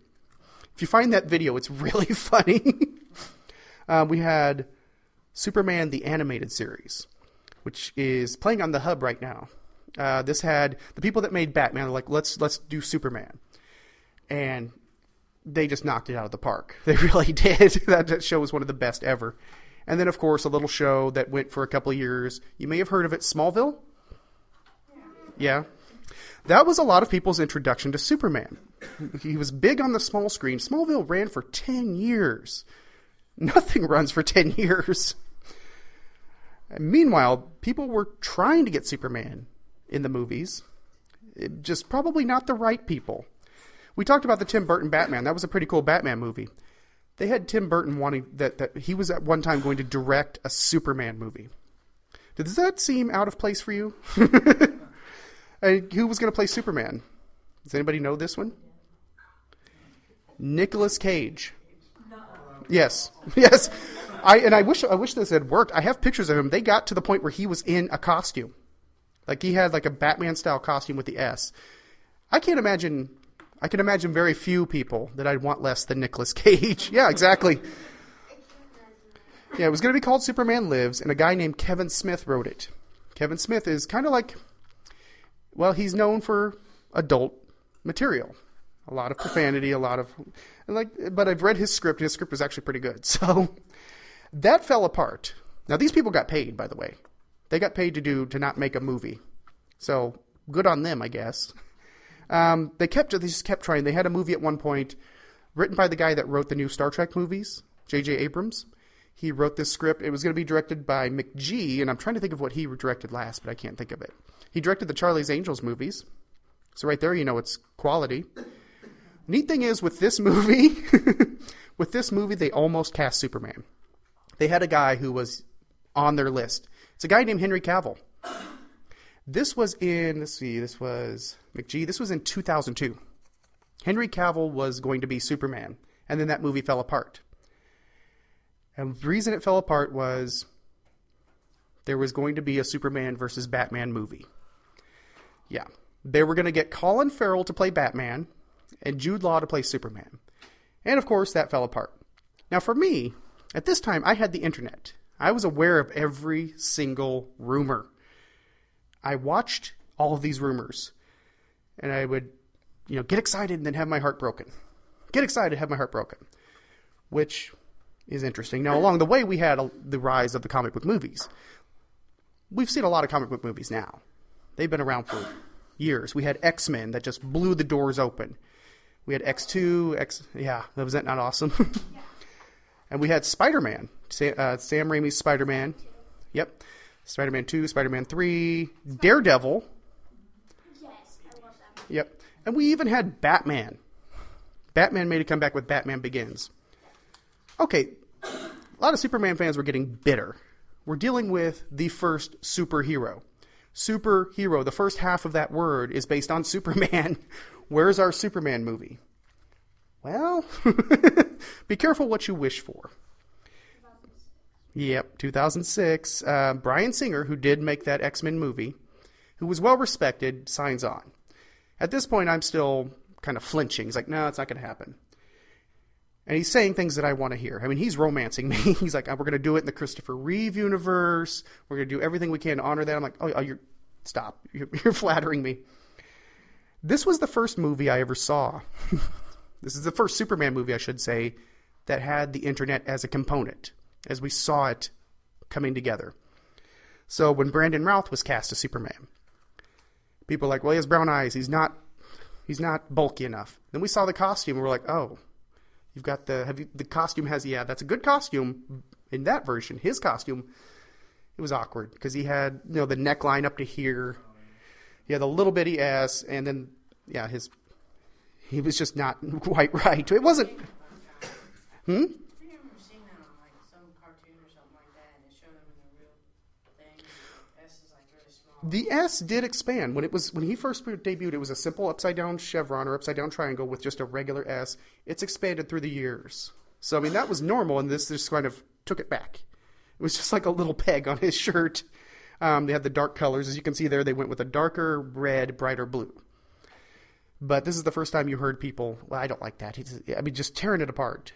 If you find that video, it's really funny. uh, we had Superman the animated series, which is playing on the hub right now. Uh, this had the people that made Batman like, let's let's do Superman, and they just knocked it out of the park. They really did. that, that show was one of the best ever. And then, of course, a little show that went for a couple of years. You may have heard of it, Smallville? Yeah. That was a lot of people's introduction to Superman. He was big on the small screen. Smallville ran for 10 years. Nothing runs for 10 years. And meanwhile, people were trying to get Superman in the movies, It- just probably not the right people. We talked about the Tim Burton Batman. That was a pretty cool Batman movie. They had Tim Burton wanting that, that he was at one time going to direct a Superman movie. Does that seem out of place for you? And who was going to play Superman? Does anybody know this one? Nicolas Cage. Yes, yes. I and I wish I wish this had worked. I have pictures of him. They got to the point where he was in a costume, like he had like a Batman style costume with the S. I can't imagine. I can imagine very few people that I'd want less than Nicolas Cage. yeah, exactly. Yeah, it was going to be called Superman Lives, and a guy named Kevin Smith wrote it. Kevin Smith is kind of like well, he's known for adult material. A lot of profanity, a lot of like but I've read his script. and His script was actually pretty good. So that fell apart. Now these people got paid, by the way. They got paid to do to not make a movie. So good on them, I guess. Um, they kept they just kept trying. They had a movie at one point written by the guy that wrote the new Star Trek movies, J.J. Abrams. He wrote this script. It was going to be directed by McG, and I'm trying to think of what he directed last, but I can't think of it. He directed the Charlie's Angels movies. So right there, you know it's quality. Neat thing is with this movie, with this movie, they almost cast Superman. They had a guy who was on their list. It's a guy named Henry Cavill. This was in let's see, this was McG. This was in 2002. Henry Cavill was going to be Superman, and then that movie fell apart. And the reason it fell apart was there was going to be a Superman versus Batman movie. Yeah. They were going to get Colin Farrell to play Batman and Jude Law to play Superman. And of course, that fell apart. Now, for me, at this time, I had the internet. I was aware of every single rumor. I watched all of these rumors, and I would, you know, get excited and then have my heart broken. Get excited, have my heart broken, which is interesting. Now, along the way, we had a, the rise of the comic book movies. We've seen a lot of comic book movies now. They've been around for years. We had X Men that just blew the doors open. We had X two, X yeah, that was that not awesome. and we had Spider Man, Sam, uh, Sam Raimi's Spider Man. Yep, Spider Man two, Spider Man three, Daredevil. Yes, I watched that. Yep, and we even had Batman. Batman made a comeback with Batman Begins. Okay, a lot of Superman fans were getting bitter. We're dealing with the first superhero. Superhero, the first half of that word is based on Superman. Where's our Superman movie? Well, be careful what you wish for. Yep, 2006. Uh, Bryan Singer, who did make that X Men movie, who was well respected, signs on. At this point, I'm still kind of flinching. He's like, no, it's not going to happen. And he's saying things that I want to hear. I mean, he's romancing me. He's like, we're going to do it in the Christopher Reeve universe. We're going to do everything we can to honor that. I'm like, oh, oh you're, stop. You're, you're flattering me. This was the first movie I ever saw. this is the first Superman movie, I should say, that had the internet as a component, as we saw it coming together. So when Brandon Routh was cast as Superman, people were like, well, he has brown eyes. He's not, he's not bulky enough. Then we saw the costume, we're like, oh, you've got the, have you, the costume has, yeah, that's a good costume in that version. His costume, it was awkward because he had, you know, the neckline up to here. He had a little bitty ass, and then, yeah, his, he was just not quite right. It wasn't, hmm? I think I remember seeing that on like some cartoon or something like that, and it showed him in the real thing. and the S is like really small. The S did expand when it was when he first debuted. It was a simple upside down chevron or upside down triangle with just a regular S. It's expanded through the years. So I mean that was normal, and this just kind of took it back. It was just like a little peg on his shirt. Um, they had the dark colors, as you can see there. They went with a darker red, brighter blue. But this is the first time you heard people. Well, I don't like that. He's, I mean, just tearing it apart.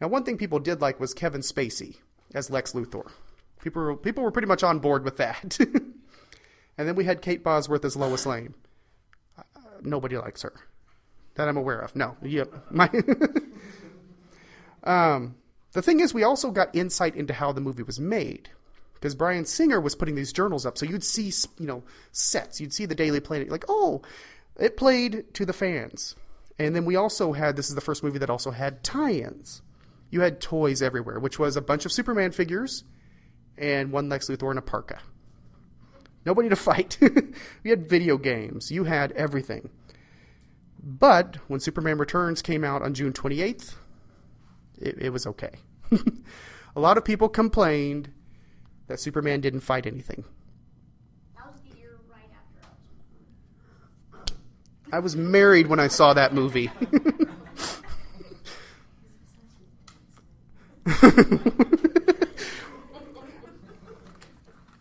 Now, one thing people did like was Kevin Spacey as Lex Luthor. People were, people were pretty much on board with that. and then we had Kate Bosworth as Lois Lane. Uh, nobody likes her that I'm aware of. No, yep. My um, the thing is, we also got insight into how the movie was made because Bryan Singer was putting these journals up, so you'd see you know sets, you'd see the Daily Planet, like oh, it played to the fans, and then we also had this is the first movie that also had tie-ins. You had toys everywhere, which was a bunch of Superman figures and one Lex Luthor in a parka. Nobody to fight. we had video games. You had everything. But when Superman Returns came out on June 28th, it, it was okay. a lot of people complained that Superman didn't fight anything. I was married when I saw that movie.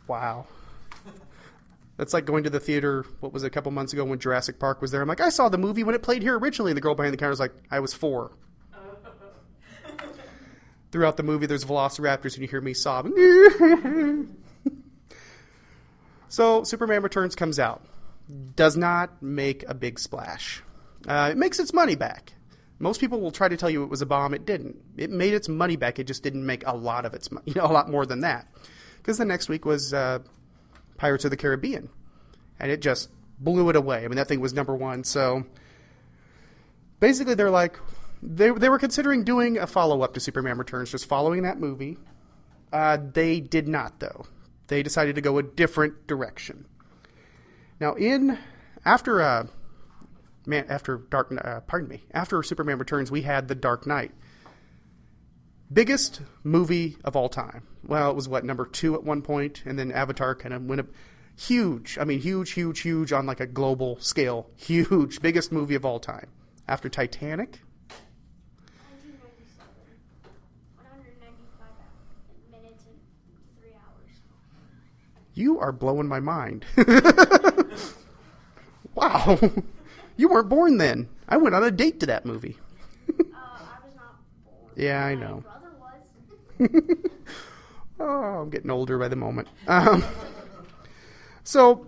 wow. That's like going to the theater, what was it, a couple months ago when Jurassic Park was there. I'm like, I saw the movie when it played here originally. And the girl behind the counter was like, I was four. Throughout the movie, there's velociraptors, and you hear me sobbing. so, Superman Returns comes out. Does not make a big splash. Uh, it makes its money back. Most people will try to tell you it was a bomb. It didn't. It made its money back. It just didn't make a lot of its money, you know, a lot more than that. Because the next week was uh, Pirates of the Caribbean, and it just blew it away. I mean, that thing was number one. So basically, they're like, they they were considering doing a follow up to Superman Returns, just following that movie. Uh, they did not, though. They decided to go a different direction. Now, in after uh, man after Dark, uh, pardon me, after Superman Returns, we had the Dark Knight, biggest movie of all time. Well, it was what number two at one point, and then Avatar kind of went up huge. I mean, huge, huge, huge on like a global scale. Huge, biggest movie of all time. After Titanic, 1997. 195 minutes and three hours. you are blowing my mind. wow, you weren't born then. I went on a date to that movie. Uh, I was not born. Yeah, I know. Oh, I'm getting older by the moment. Um, so,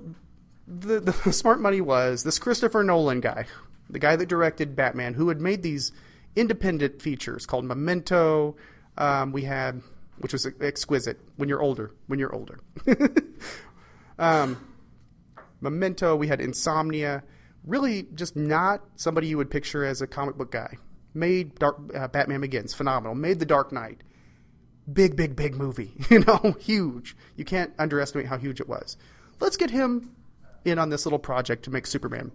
the, the smart money was this Christopher Nolan guy, the guy that directed Batman, who had made these independent features called Memento. Um, we had, which was exquisite. When you're older, when you're older. um, Memento. We had Insomnia. Really, just not somebody you would picture as a comic book guy. Made Dark uh, Batman Begins phenomenal. Made The Dark Knight big, big, big movie. You know, huge. You can't underestimate how huge it was. Let's get him in on this little project to make Superman,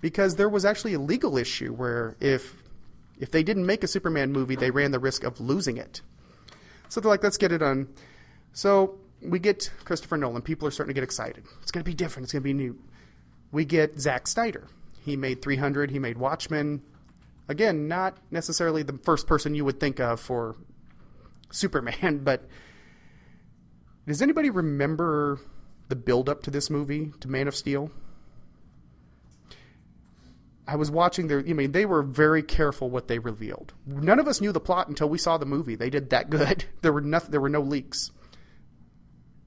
because there was actually a legal issue where if if they didn't make a Superman movie, they ran the risk of losing it. So they're like, let's get it on. So we get Christopher Nolan. People are starting to get excited. It's going to be different. It's going to be new. We get Zack Snyder. He made 300. He made Watchmen. Again, not necessarily the first person you would think of for Superman, but does anybody remember the build up to this movie, to Man of Steel? I was watching their I mean, they were very careful what they revealed. None of us knew the plot until we saw the movie. They did that good. There were nothing there were no leaks.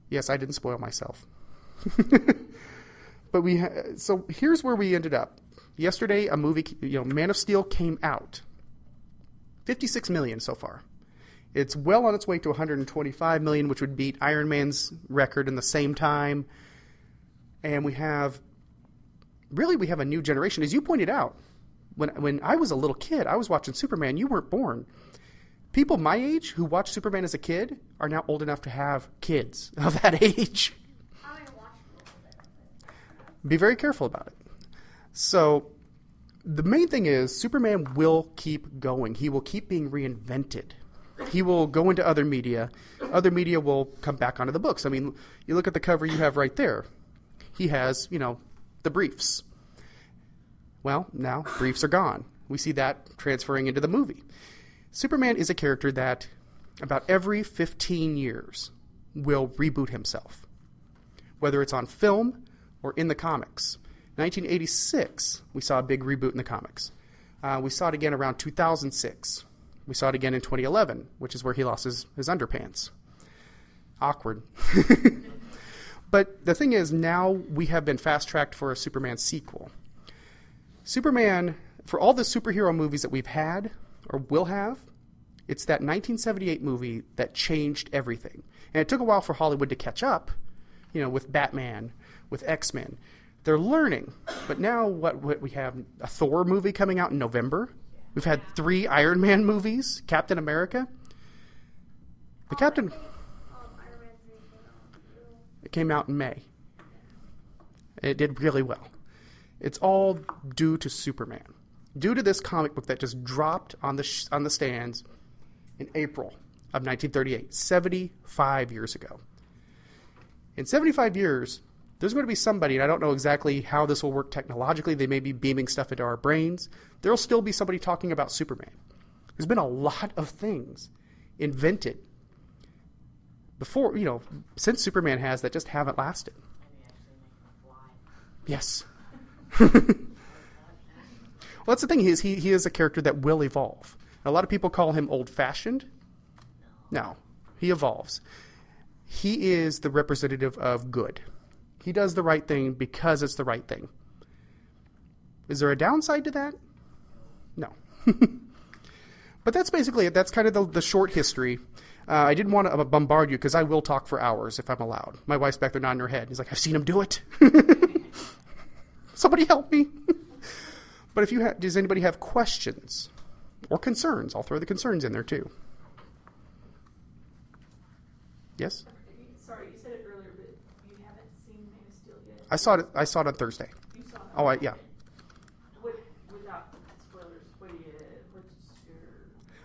Yes, I didn't spoil myself. but we so here's where we ended up. Yesterday a movie, you know, Man of Steel came out. 56 million so far. It's well on its way to 125 million, which would beat Iron Man's record in the same time. And we have really we have a new generation, as you pointed out. When when I was a little kid, I was watching Superman. You weren't born. People my age who watched Superman as a kid are now old enough to have kids of that age. Be very careful about it. So the main thing is Superman will keep going. He will keep being reinvented. He will go into other media. Other media will come back onto the books. I mean, you look at the cover you have right there. He has, you know, the briefs. Well, now briefs are gone. We see that transferring into the movie. Superman is a character that about every 15 years will reboot himself, whether it's on film or in the comics. 1986, we saw a big reboot in the comics. Uh, we saw it again around 2006. We saw it again in 2011, which is where he lost his, his underpants. Awkward. but the thing is, now we have been fast tracked for a Superman sequel. Superman, for all the superhero movies that we've had or will have, It's that 1978 movie that changed everything. And it took a while for Hollywood to catch up, you know, with Batman, with X Men. They're learning. But now, what, what we have a Thor movie coming out in November. We've had three Iron Man movies, Captain America. The Captain. Iron Man 3 came out. It came out in May. It did really well. It's all due to Superman, due to this comic book that just dropped on the sh- on the stands in April of 1938, 75 years ago. In 75 years, there's going to be somebody, and I don't know exactly how this will work technologically. They may be beaming stuff into our brains. There will still be somebody talking about Superman. There's been a lot of things invented before, you know, since Superman has that just haven't lasted. Yes. well, that's the thing. He is, he, he is a character that will evolve. A lot of people call him old fashioned. No, he evolves. He is the representative of good. He does the right thing because it's the right thing. Is there a downside to that? No. but that's basically it. That's kind of the, the short history. Uh, I didn't want to bombard you because I will talk for hours if I'm allowed. My wife's back there nodding her head. He's like, I've seen him do it. Somebody help me. but if you ha- does anybody have questions or concerns, I'll throw the concerns in there too. Yes, Sorry, you said it earlier, but you haven't seen Man of Steel yet. I saw it. I saw it on Thursday. You saw it. Oh, I, yeah. What, without spoilers, what do you, what's your?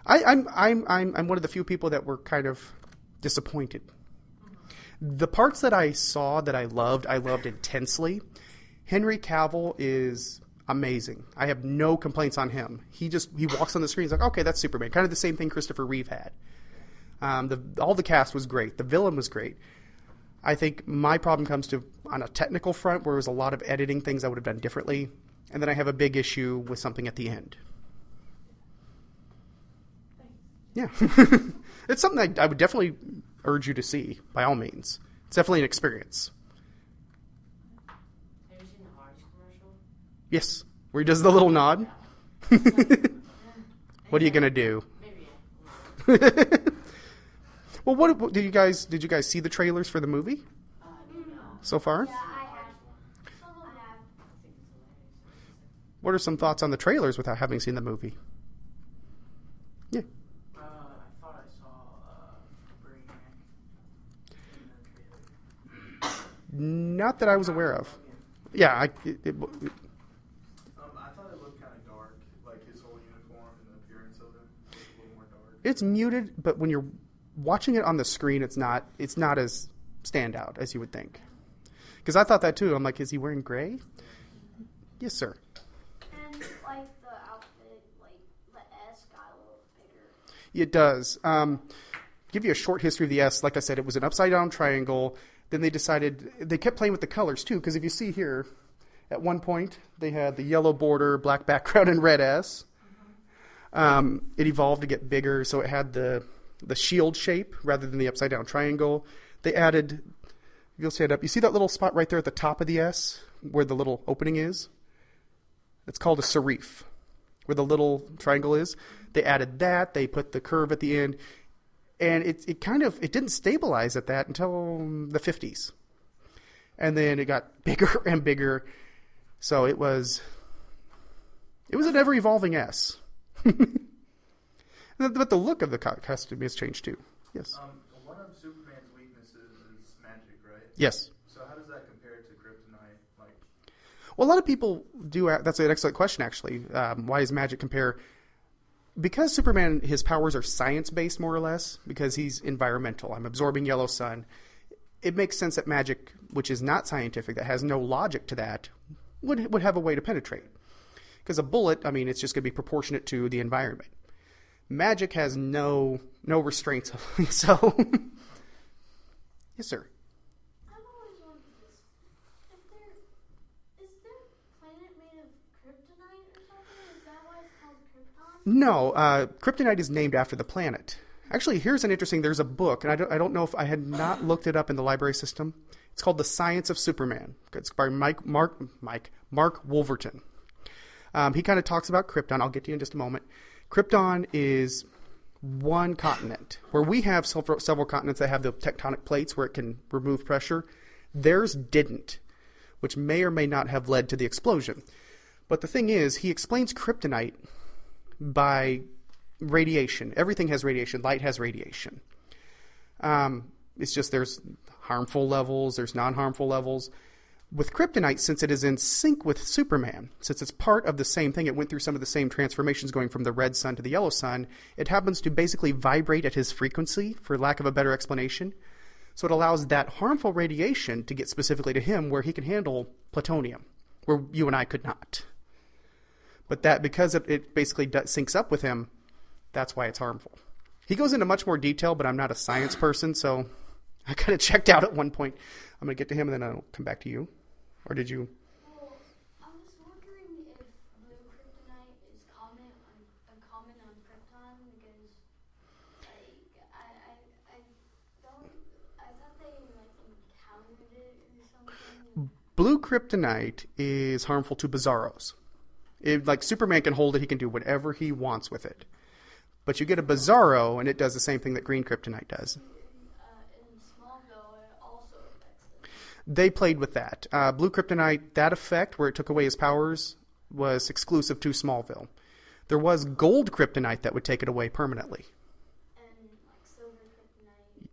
I, I'm I'm I'm I'm one of the few people that were kind of disappointed. The parts that I saw that I loved, I loved intensely. Henry Cavill is amazing. I have no complaints on him. He just he walks on the screen. He's like, okay, that's Superman. Kind of the same thing Christopher Reeve had. Um, the all the cast was great. The villain was great. I think my problem comes to on a technical front, where there was a lot of editing things I would have done differently, and then I have a big issue with something at the end. Yeah, it's something I, I would definitely urge you to see. By all means, it's definitely an experience. Have you seen the Hardee's commercial? Yes, where he does the little nod. what are you gonna do? Maybe. Yeah. Well, what, what did you guys did you guys see the trailers for the movie Uh, no. so far? Yeah, I have. Some of them have. I think it's hilarious. What are some thoughts on the trailers without having seen the movie? Yeah. Uh, I thought I saw uh, Brainiac in. Not that I was aware of. Yeah, I, it, it, Um, I thought it looked kind of dark, like his whole uniform and the appearance of him looked a little more dark. it's muted, but when you're watching it on the screen, it's not it's not as standout as you would think. Because I thought that too. I'm like, is he wearing gray? Yes, sir. And like the outfit, like the S got a little bigger. It does. Um, give you a short history of the S. Like I said, it was an upside down triangle. Then they decided they kept playing with the colors too. Because if you see here, at one point they had the yellow border, black background, and red S. Um, it evolved to get bigger, so it had the the shield shape rather than the upside down triangle. They added. You'll stand up. You see that little spot right there at the top of the S, where the little opening is. It's called a serif, where the little triangle is. They added that. They put the curve at the end, and it it kind of it didn't stabilize at that until the 50s, and then it got bigger and bigger. So it was it was an ever evolving S. but the look of the costume has changed too. Yes. Um, one of Superman's weaknesses is magic, right? Yes. So how does that compare to Kryptonite? Like, Well, a lot of people do. That's an excellent question, actually. Um, why does magic compare? Because Superman, his powers are science based, more or less, because he's environmental. I'm absorbing yellow sun. It makes sense that magic, which is not scientific, that has no logic to that, would would have a way to penetrate. Because a bullet, I mean, it's just going to be proportionate to the environment. Magic has no no restraints. so, yes, sir. I've always wondered this. If there is there a planet made of kryptonite or something? Is that why it's called Krypton? No, uh, kryptonite is named after the planet. Actually, here's an interesting. There's a book, and I don't, I don't know if I had not looked it up in the library system. It's called The Science of Superman. It's by Mike Mark Mike Mark Wolverton. Um, he kind of talks about Krypton. I'll get to you in just a moment. Krypton is one continent. Where we have several, continents that have the tectonic plates where it can remove pressure, theirs didn't, which may or may not have led to the explosion. But the thing is, he explains kryptonite by radiation. Everything has radiation. Light has radiation. Um, it's just there's harmful levels, there's non harmful levels. With kryptonite, since it is in sync with Superman, since it's part of the same thing, it went through some of the same transformations going from the red sun to the yellow sun, it happens to basically vibrate at his frequency, for lack of a better explanation. So it allows that harmful radiation to get specifically to him where he can handle plutonium, where you and I could not. But that, because it, basically syncs up with him, that's why it's harmful. He goes into much more detail, but I'm not a science person, so I kind of checked out at one point. I'm going to get to him and then I'll come back to you. Or did you? Well, I was wondering if blue kryptonite is common on uncommon on Krypton because like I I I don't I thought they like encountered it or something. Blue kryptonite is harmful to Bizarros. It, like Superman can hold it, he can do whatever he wants with it. But you get a Bizarro, and it does the same thing that green kryptonite does. Uh, in Smallville, it also affects it. They played with that. Uh, Blue kryptonite, that effect where it took away his powers, was exclusive to Smallville. There was gold kryptonite that would take it away permanently. And like silver kryptonite.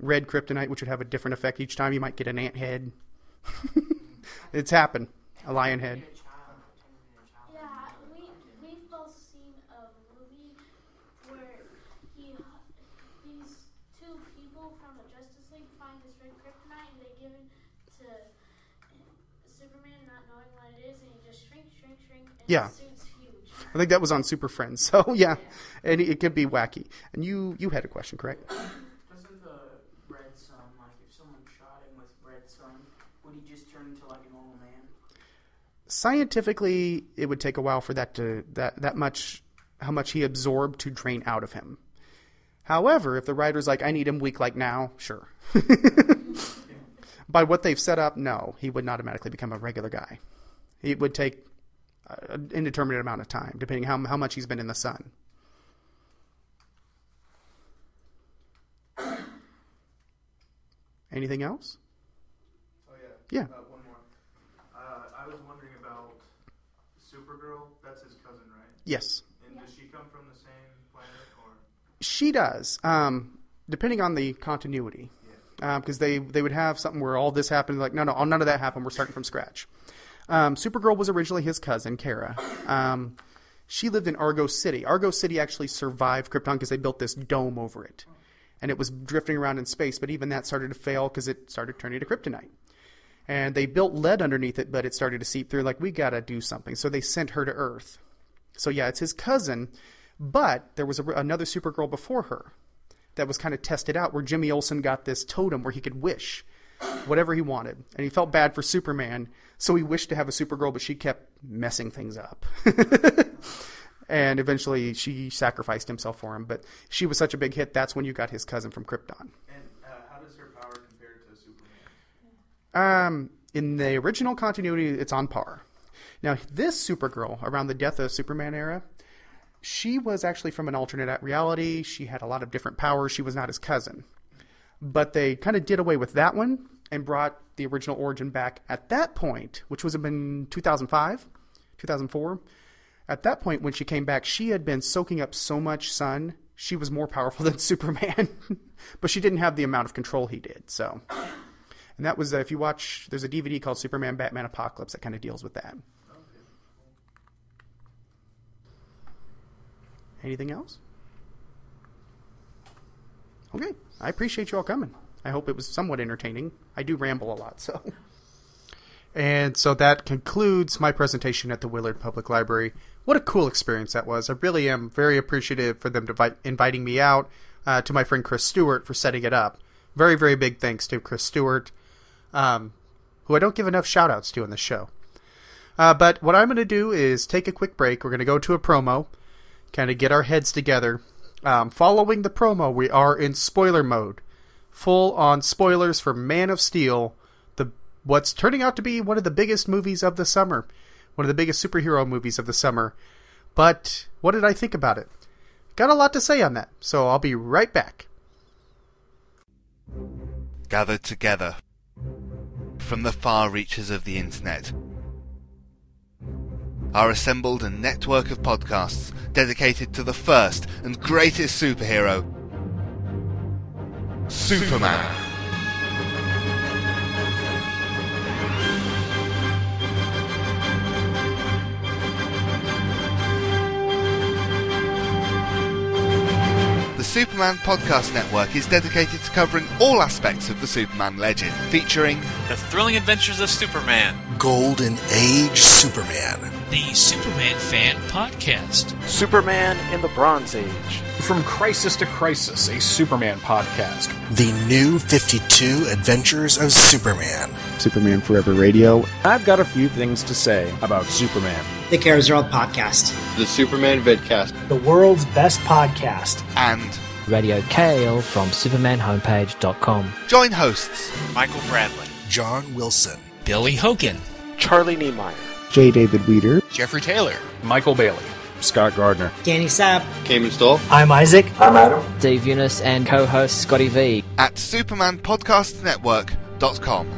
Red kryptonite, which would have a different effect each time. You might get an ant head. it's happened. A lion head. Be a child, pretend to be a child. Yeah, we we've both seen a movie where he these two people from the Justice League find this red kryptonite and they give it to Superman, not knowing what it is, and he just shrink, shrink, shrink, and Yeah. suit's huge. I think that was on Super Friends. So yeah, and it could be wacky. And you you had a question, correct? Doesn't the red sun, like if someone shot him with red sun, would he just turn into like a normal man? Scientifically, it would take a while for that to that that much how much he absorbed to drain out of him. However, if the writer's like, I need him weak like now, sure. By what they've set up, no, he would not automatically become a regular guy. It would take an indeterminate amount of time, depending how how much he's been in the sun. Anything else? Oh yeah. Yeah. Uh, one more. Uh, I was wondering about Supergirl. That's his cousin, right? Yes. And does she come from the same planet or? She does, um, depending on the continuity, because they they would have something where all this happened. Like, no, no, none of that happened. We're starting from scratch. Um, Supergirl was originally his cousin, Kara. Um, she lived in Argo City. Argo City actually survived Krypton because they built this dome over it, and it was drifting around in space. But even that started to fail because it started turning to kryptonite. And they built lead underneath it, but it started to seep through. Like, we got to do something. So they sent her to Earth. So yeah, it's his cousin, but there was a, another Supergirl before her that was kind of tested out, where Jimmy Olsen got this totem where he could wish whatever he wanted, and he felt bad for Superman, so he wished to have a Supergirl, but she kept messing things up. and eventually, she sacrificed himself for him. But she was such a big hit. That's when you got his cousin from Krypton. And uh, how does her power compare to Superman? Um, in the original continuity, it's on par. Now, this Supergirl, around the death of Superman era, she was actually from an alternate reality. She had a lot of different powers. She was not his cousin. But they kind of did away with that one and brought the original origin back at that point, which was in 2005, 2004. At that point, when she came back, she had been soaking up so much sun, she was more powerful than Superman. but she didn't have the amount of control he did, so. And that was, uh, if you watch, there's a DVD called Superman Batman Apocalypse that kind of deals with that. Anything else? Okay. I appreciate you all coming. I hope it was somewhat entertaining. I do ramble a lot, so. And so that concludes my presentation at the Willard Public Library. What a cool experience that was. I really am very appreciative for them to inviting me out, uh, to my friend Chris Stewart for setting it up. Very, very big thanks to Chris Stewart, um, who I don't give enough shout outs to on the show. Uh, but what I'm going to do is take a quick break. We're going to go to a promo, kind of get our heads together. Um, following the promo, we are in spoiler mode. Full on spoilers for Man of Steel, the what's turning out to be one of the biggest movies of the summer, one of the biggest superhero movies of the summer. But what did I think about it? got a lot to say on that. So I'll be right back. Gathered together from the far reaches of the internet are assembled a network of podcasts dedicated to the first and greatest superhero, Superman. The Superman Podcast Network is dedicated to covering all aspects of the Superman legend, featuring The Thrilling Adventures of Superman, Golden Age Superman, the Superman Fan Podcast, Superman in the Bronze Age, From Crisis to Crisis, a Superman podcast, The New 52 Adventures of Superman, Superman Forever Radio. I've got a few things to say about Superman. The Carousel Podcast, The Superman Vidcast, the world's best podcast, and Radio Kale from SupermanHomepage.com. Join hosts Michael Bradley, John Wilson, Billy Hogan, Charlie Niemeyer, J. David Weter, Jeffrey Taylor, Michael Bailey, Scott Gardner, Danny Sapp, Cayman Stoll. I'm Isaac. I'm Adam. Dave Younis and co-host Scotty V. At SupermanPodcastNetwork.com.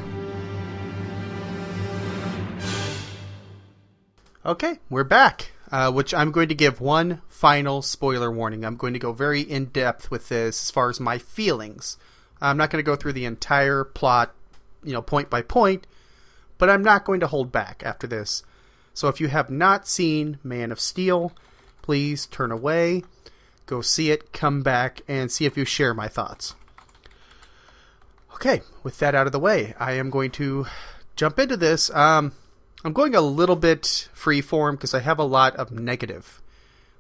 Okay, we're back. Uh, which I'm going to give one final spoiler warning. I'm going to go very in depth with this as far as my feelings. I'm not going to go through the entire plot, you know, point by point, but I'm not going to hold back after this. So if you have not seen Man of Steel, please turn away, go see it, come back, and see if you share my thoughts. Okay, with that out of the way, I am going to jump into this. Um, I'm going a little bit free form because I have a lot of negative,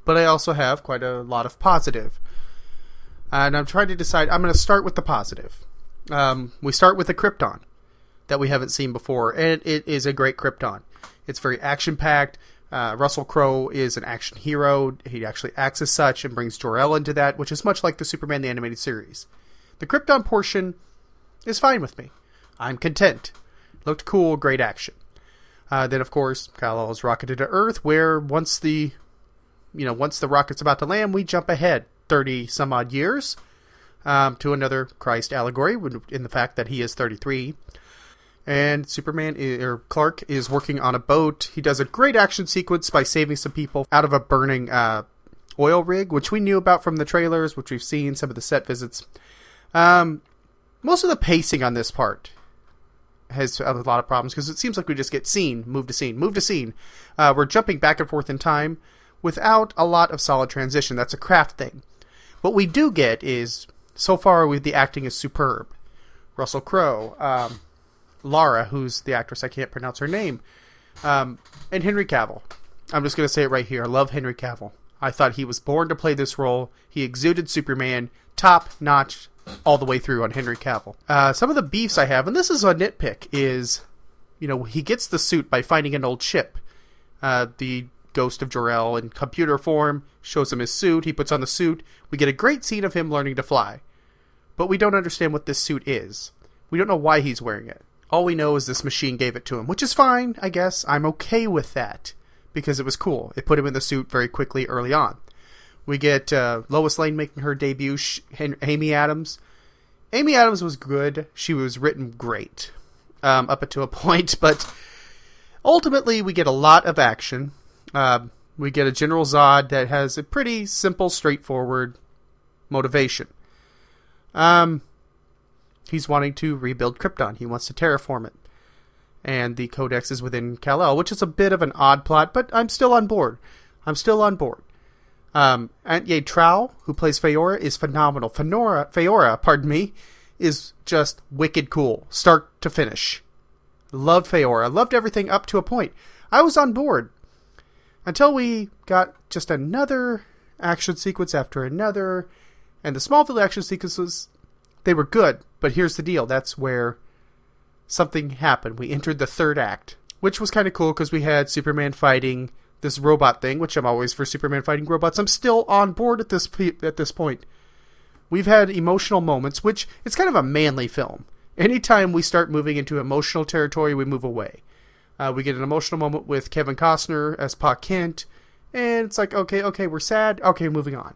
but I also have quite a lot of positive. And I'm trying to decide. I'm going to start with the positive. Um, we start with the Krypton that we haven't seen before, and it is a great Krypton. It's very action packed. Uh, Russell Crowe is an action hero. He actually acts as such and brings Jor-El into that, which is much like the Superman the animated series. The Krypton portion is fine with me. I'm content. Looked cool, great action. Uh, then, of course, Kal-El is rocketed to Earth, where once the, you know, once the rocket's about to land, we jump ahead thirty some odd years um, to another Christ allegory in the fact that he is thirty-three, and Superman or Clark is working on a boat. He does a great action sequence by saving some people out of a burning uh, oil rig, which we knew about from the trailers, which we've seen some of the set visits. Um, most of the pacing on this part has a lot of problems because it seems like we just get scene, move to scene, move to scene. Uh, we're jumping back and forth in time without a lot of solid transition. That's a craft thing. What we do get is so far with the acting is superb. Russell Crowe, um, Lara, who's the actress I can't pronounce her name, um, and Henry Cavill. I'm just going to say it right here. I love Henry Cavill. I thought he was born to play this role. He exuded Superman, top notch all the way through on Henry Cavill. Uh, some of the beefs I have, and this is a nitpick, is you know he gets the suit by finding an old ship. Uh, the ghost of Jor-El in computer form shows him his suit. He puts on the suit. We get a great scene of him learning to fly, but we don't understand what this suit is. We don't know why he's wearing it. All we know is this machine gave it to him, which is fine, I guess. I'm okay with that because it was cool. It put him in the suit very quickly early on. We get uh, Lois Lane making her debut. Sh- Amy Adams. Amy Adams was good. She was written great um, up to a point, but ultimately we get a lot of action. Uh, we get a General Zod that has a pretty simple, straightforward motivation. Um, he's wanting to rebuild Krypton. He wants to terraform it. And the Codex is within Kal-El, which is a bit of an odd plot, but I'm still on board. I'm still on board. Um, Antje Traue, who plays Faora, is phenomenal. Fenora, Faora, pardon me, is just wicked cool, start to finish. Loved Faora. Loved everything up to a point. I was on board until we got just another action sequence after another, and the Smallville action sequences, they were good. But here's the deal: that's where something happened. We entered the third act, which was kind of cool because we had Superman fighting this robot thing, which I'm always for Superman fighting robots. I'm still on board at this at this point. We've had emotional moments, which it's kind of a manly film. Anytime we start moving into emotional territory, we move away. Uh, we get an emotional moment with Kevin Costner as Pa Kent, and it's like, okay, okay, we're sad. Okay, moving on.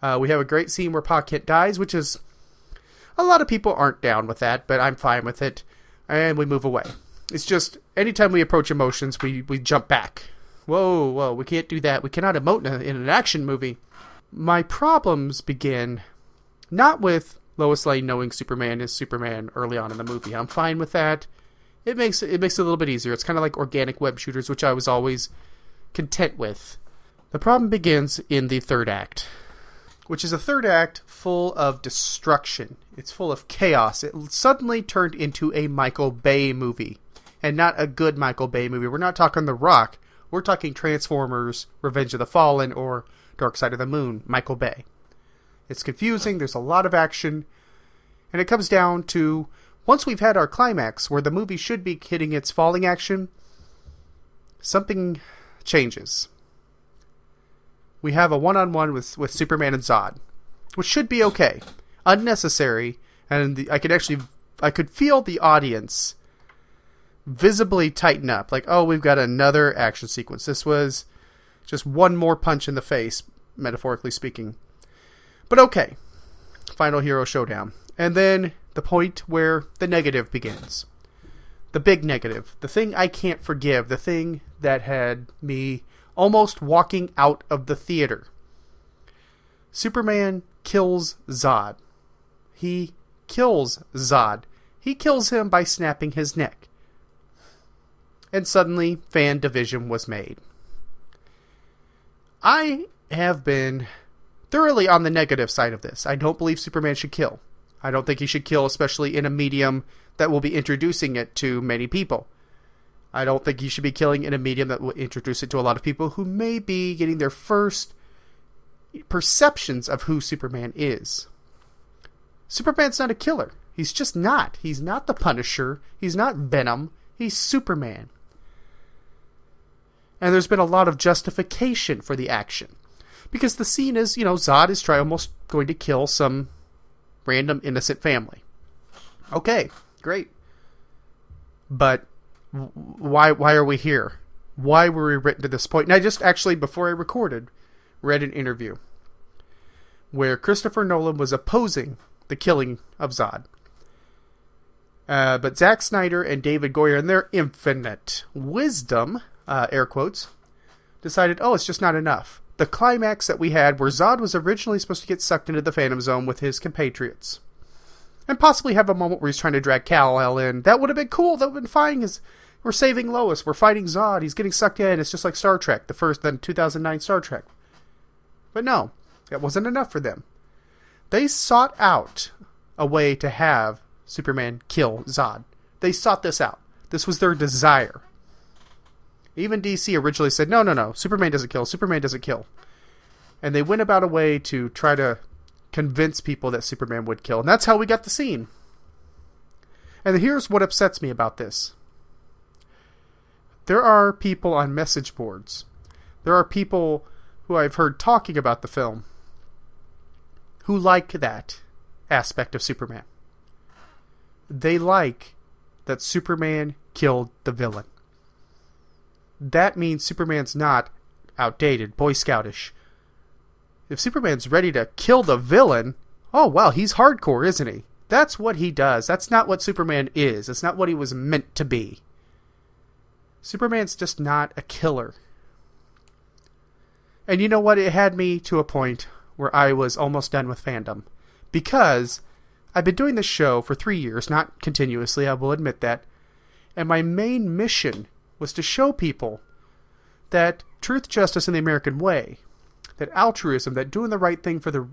Uh, we have a great scene where Pa Kent dies, which is a lot of people aren't down with that, but I'm fine with it, and we move away. It's just anytime we approach emotions, we we jump back. Whoa, whoa, we can't do that. We cannot emote in, a, in an action movie. My problems begin not with Lois Lane knowing Superman is Superman early on in the movie. I'm fine with that. It makes it makes it a little bit easier. It's kind of like organic web shooters, which I was always content with. The problem begins in the third act, which is a third act full of destruction. It's full of chaos. It suddenly turned into a Michael Bay movie, and not a good Michael Bay movie. We're not talking The Rock. We're talking Transformers, Revenge of the Fallen, or Dark Side of the Moon, Michael Bay. It's confusing, there's a lot of action, and it comes down to once we've had our climax where the movie should be hitting its falling action, something changes. We have a one on one with with Superman and Zod, which should be okay. Unnecessary, and the, I could actually I could feel the audience visibly tighten up. Like, oh, we've got another action sequence. This was just one more punch in the face, metaphorically speaking. But okay. Final Hero Showdown. And then the point where the negative begins. The big negative. The thing I can't forgive. The thing that had me almost walking out of the theater. Superman kills Zod. He kills Zod. He kills him by snapping his neck. And suddenly, fan division was made. I have been thoroughly on the negative side of this. I don't believe Superman should kill. I don't think he should kill, especially in a medium that will be introducing it to many people. I don't think he should be killing in a medium that will introduce it to a lot of people who may be getting their first perceptions of who Superman is. Superman's not a killer. He's just not. He's not the Punisher. He's not Venom. He's Superman. And there's been a lot of justification for the action. Because the scene is, you know, Zod is try almost going to kill some random innocent family. Okay, great. But why why are we here? Why were we written to this point? And I just actually before I recorded read an interview where Christopher Nolan was opposing the killing of Zod. Uh, but Zack Snyder and David Goyer, in their infinite wisdom, uh, air quotes, decided, oh, it's just not enough. The climax that we had, where Zod was originally supposed to get sucked into the Phantom Zone with his compatriots, and possibly have a moment where he's trying to drag Kal-El in, that would have been cool. That would have been fine. We're saving Lois, we're fighting Zod, he's getting sucked in. It's just like Star Trek, the first, then 2009 Star Trek. But no, that wasn't enough for them. They sought out a way to have Superman kill Zod. They sought this out. This was their desire. Even DC originally said, no, no, no, Superman doesn't kill, Superman doesn't kill. And they went about a way to try to convince people that Superman would kill. And that's how we got the scene. And here's what upsets me about this there are people on message boards, there are people who I've heard talking about the film who like that aspect of Superman. They like that Superman killed the villain. That means Superman's not outdated, Boy Scoutish. If Superman's ready to kill the villain, oh well, he's hardcore, isn't he? That's what he does. That's not what Superman is. It's not what he was meant to be. Superman's just not a killer. And you know what? It had me to a point where I was almost done with fandom. Because I've been doing this show for three years, not continuously, I will admit that. And my main mission was to show people that truth, justice, and the American way, that altruism, that doing the right thing for the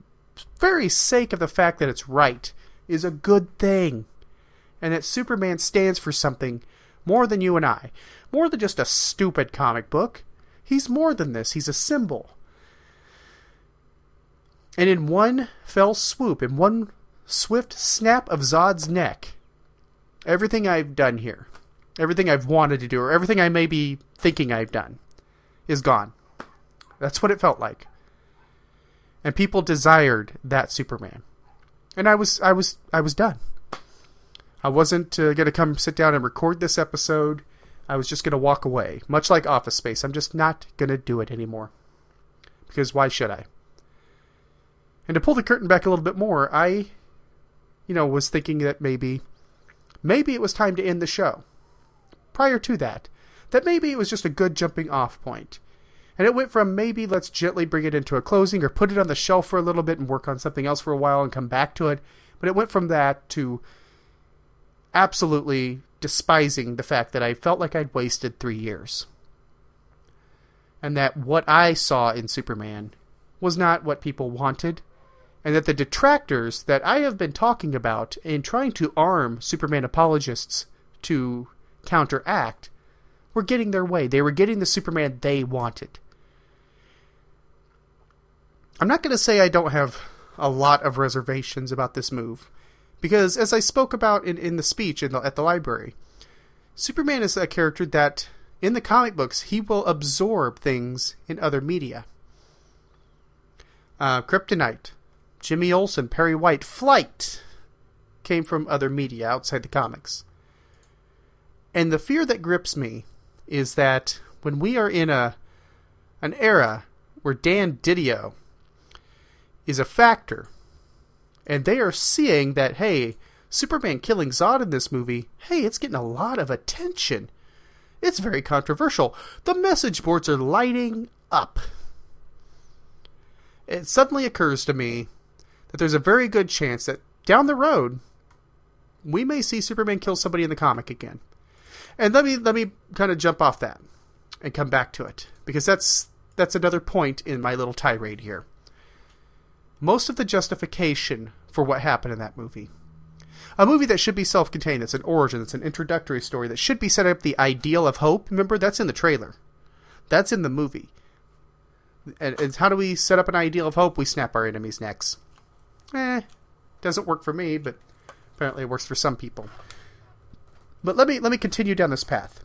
very sake of the fact that it's right, is a good thing. And that Superman stands for something more than you and I. More than just a stupid comic book. He's more than this, he's a symbol. And in one fell swoop, in one swift snap of Zod's neck, everything I've done here, everything I've wanted to do, or everything I may be thinking I've done, is gone. That's what it felt like. And people desired that Superman. And I was I was I was done. I wasn't uh, going to come sit down and record this episode. I was just going to walk away. Much like Office Space, I'm just not going to do it anymore. Because why should I? And to pull the curtain back a little bit more, I, you know, was thinking that maybe, maybe it was time to end the show. Prior to that, that maybe it was just a good jumping off point. And it went from maybe let's gently bring it into a closing or put it on the shelf for a little bit and work on something else for a while and come back to it. But it went from that to absolutely despising the fact that I felt like I'd wasted three years. And that what I saw in Superman was not what people wanted. And that the detractors that I have been talking about in trying to arm Superman apologists to counteract were getting their way. They were getting the Superman they wanted. I'm not going to say I don't have a lot of reservations about this move, because as I spoke about in, in the speech in the, at the library, Superman is a character that, in the comic books, he will absorb things in other media. Uh, Kryptonite, Jimmy Olsen, Perry White, Flight came from other media outside the comics. And the fear that grips me is that when we are in a an era where Dan Didio is a factor, and they are seeing that hey, Superman killing Zod in this movie, hey, it's getting a lot of attention. It's very controversial. The message boards are lighting up. It suddenly occurs to me that there's a very good chance that down the road we may see Superman kill somebody in the comic again. And let me let me kind of jump off that and come back to it because that's that's another point in my little tirade here. Most of the justification for what happened in that movie. A movie that should be self-contained, that's an origin, that's an introductory story, that should be set up the ideal of hope. Remember, that's in the trailer. That's in the movie. And, and how do we set up an ideal of hope? We snap our enemies' necks. Eh, doesn't work for me, but apparently it works for some people. But let me let me continue down this path.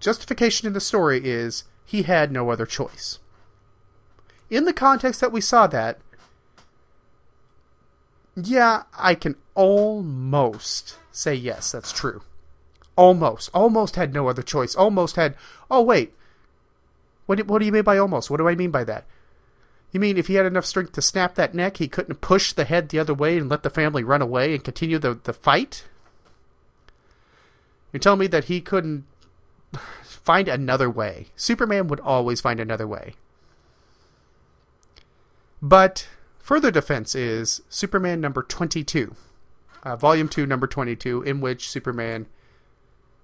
Justification in the story is he had no other choice. In the context that we saw that, yeah, I can almost say yes, that's true. Almost. Almost had no other choice. Almost had. Oh, wait. What what do you mean by almost? What do I mean by that? You mean if he had enough strength to snap that neck, he couldn't push the head the other way and let the family run away and continue the, the fight? You're telling me that he couldn't find another way. Superman would always find another way. But further defense is Superman number 22, uh, Volume 2, number 22, in which Superman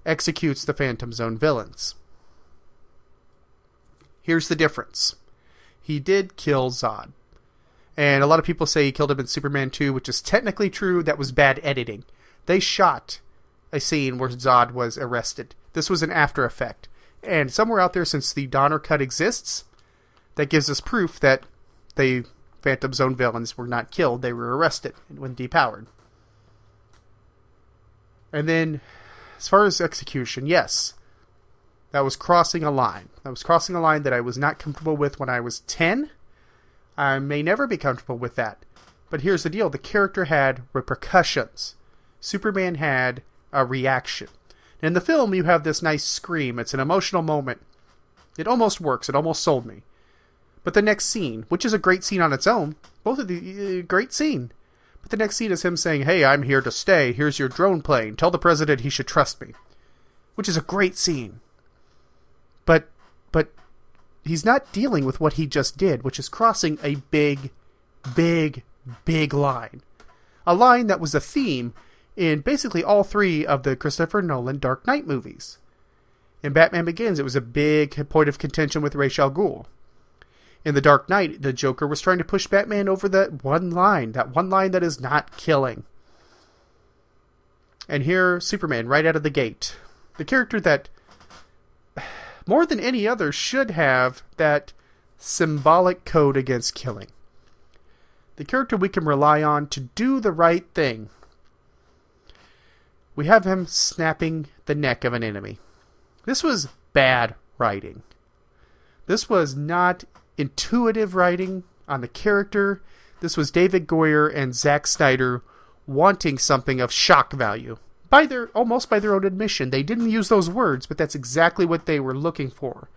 executes the Phantom Zone villains. Here's the difference he did kill Zod. And a lot of people say he killed him in Superman 2, which is technically true. That was bad editing. They shot a scene where Zod was arrested. This was an after effect. And somewhere out there, since the Donner cut exists, that gives us proof that the Phantom Zone villains were not killed. They were arrested when depowered. And then, as far as execution, yes, that was crossing a line. That was crossing a line that I was not comfortable with when I was 10. I may never be comfortable with that. But here's the deal the character had repercussions. Superman had a reaction. In the film, you have this nice scream. It's an emotional moment. It almost works. It almost sold me. But the next scene, which is a great scene on its own, both of the uh, great scene. But the next scene is him saying, "Hey, I'm here to stay. Here's your drone plane. Tell the president he should trust me," which is a great scene. But but he's not dealing with what he just did, which is crossing a big, big, big line. A line that was a theme in basically all three of the Christopher Nolan Dark Knight movies. In Batman Begins, it was a big point of contention with Ra's al Ghul. In The Dark Knight, the Joker was trying to push Batman over that one line, that one line that is not killing. And here, Superman, right out of the gate. The character that, more than any other, should have that symbolic code against killing. The character we can rely on to do the right thing. We have him snapping the neck of an enemy. This was bad writing. This was not intuitive writing on the character. This was David Goyer and Zack Snyder wanting something of shock value. By their almost by their own admission, they didn't use those words, but that's exactly what they were looking for.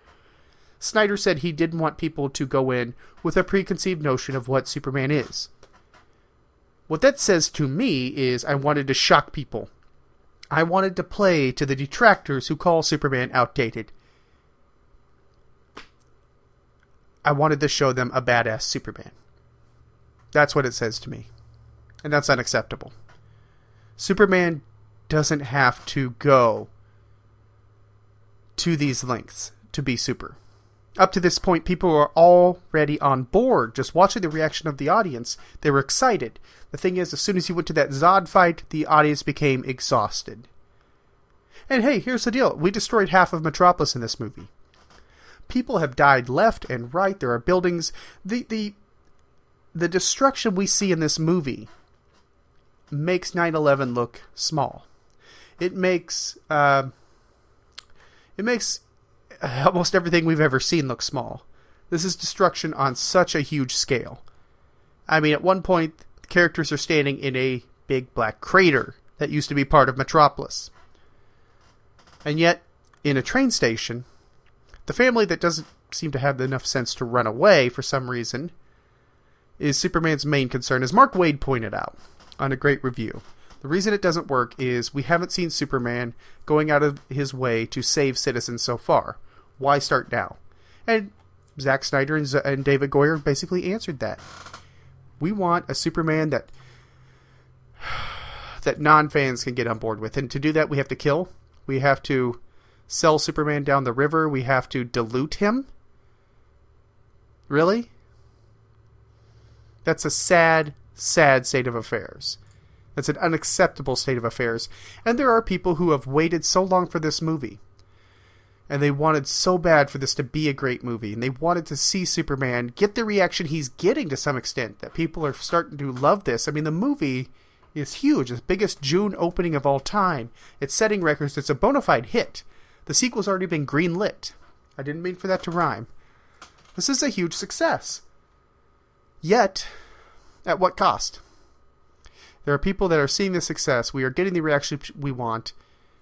Snyder said he didn't want people to go in with a preconceived notion of what Superman is. What that says to me is I wanted to shock people. I wanted to play to the detractors who call Superman outdated. I wanted to show them a badass Superman. That's what it says to me. And that's unacceptable. Superman doesn't have to go to these lengths to be super. Up to this point, people were already on board. Just watching the reaction of the audience, they were excited. The thing is, as soon as he went to that Zod fight, the audience became exhausted. And hey, here's the deal we destroyed half of Metropolis in this movie. People have died left and right. There are buildings. The, the, the destruction we see in this movie makes 9 11 look small. It makes. Uh, it makes almost everything we've ever seen look small. This is destruction on such a huge scale. I mean, at one point, characters are standing in a big black crater that used to be part of Metropolis. And yet, in a train station, the family that doesn't seem to have enough sense to run away for some reason is Superman's main concern, as Mark Waid pointed out on a great review. The reason it doesn't work is we haven't seen Superman going out of his way to save citizens so far. Why start now? And Zack Snyder and, Z- and David Goyer basically answered that. We want a Superman that that non-fans can get on board with, and to do that, we have to kill. We have to sell Superman down the river. We have to dilute him. Really? That's a sad, sad state of affairs. That's an unacceptable state of affairs. And there are people who have waited so long for this movie. And they wanted so bad for this to be a great movie. And they wanted to see Superman get the reaction he's getting to some extent. That people are starting to love this. I mean, the movie is huge. It's the biggest June opening of all time. It's setting records. It's a bona fide hit. The sequel's already been greenlit. I didn't mean for that to rhyme. This is a huge success. Yet, at what cost? There are people that are seeing the success. We are getting the reaction we want,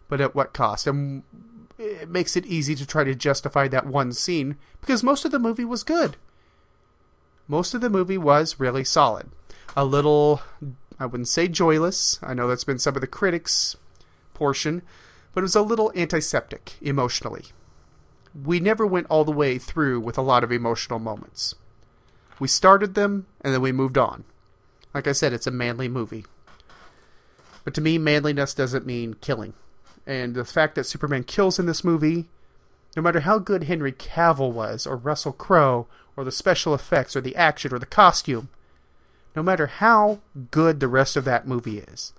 but at what cost? And it makes it easy to try to justify that one scene because most of the movie was good. Most of the movie was really solid. A little, I wouldn't say joyless. I know that's been some of the critics' portion, but it was a little antiseptic emotionally. We never went all the way through with a lot of emotional moments. We started them and then we moved on. Like I said, it's a manly movie. But to me, manliness doesn't mean killing. And the fact that Superman kills in this movie, no matter how good Henry Cavill was, or Russell Crowe, or the special effects, or the action, or the costume, no matter how good the rest of that movie is,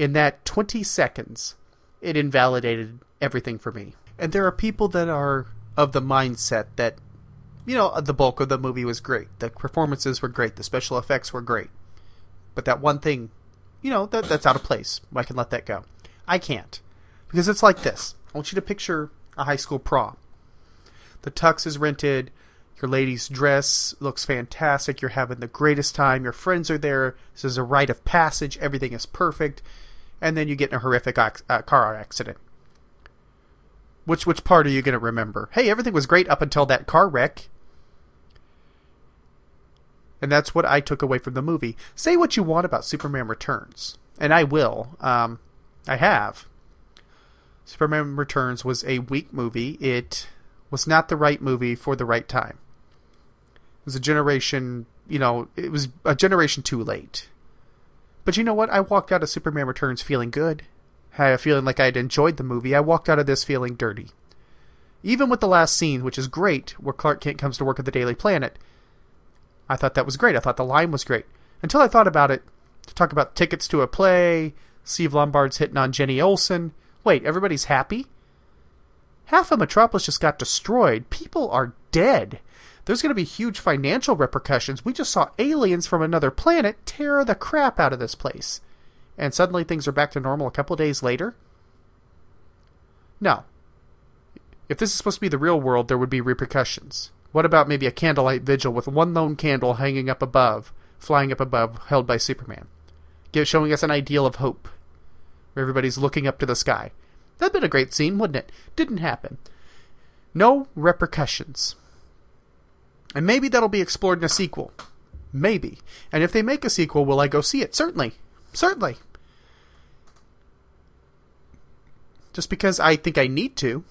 in that 20 seconds, it invalidated everything for me. And there are people that are of the mindset that, you know, the bulk of the movie was great. The performances were great. The special effects were great. But that one thing you know, that that's out of place. I can let that go. I can't. Because it's like this. I want you to picture a high school prom. The tux is rented, your lady's dress looks fantastic, you're having the greatest time, your friends are there, this is a rite of passage, everything is perfect, and then you get in a horrific uh, car accident. Which which part are you going to remember? Hey, everything was great up until that car wreck. And that's what I took away from the movie. Say what you want about Superman Returns, and I will. Um, I have. Superman Returns was a weak movie. It was not the right movie for the right time. It was a generation, you know, it was a generation too late. But you know what? I walked out of Superman Returns feeling good. Had a feeling like I'd enjoyed the movie. I walked out of this feeling dirty. Even with the last scene, which is great, where Clark Kent comes to work at the Daily Planet, I thought that was great. I thought the line was great. Until I thought about it, to talk about tickets to a play, Steve Lombard's hitting on Jenny Olsen. Wait, everybody's happy? Half of Metropolis just got destroyed. People are dead. There's going to be huge financial repercussions. We just saw aliens from another planet tear the crap out of this place. And suddenly things are back to normal a couple days later? No. If this is supposed to be the real world, there would be repercussions. What about maybe a candlelight vigil with one lone candle hanging up above, flying up above, held by Superman? Showing us an ideal of hope, where everybody's looking up to the sky. That'd been a great scene, wouldn't it? Didn't happen. No repercussions. And maybe that'll be explored in a sequel. Maybe. And if they make a sequel, will I go see it? Certainly. Certainly. Just because I think I need to.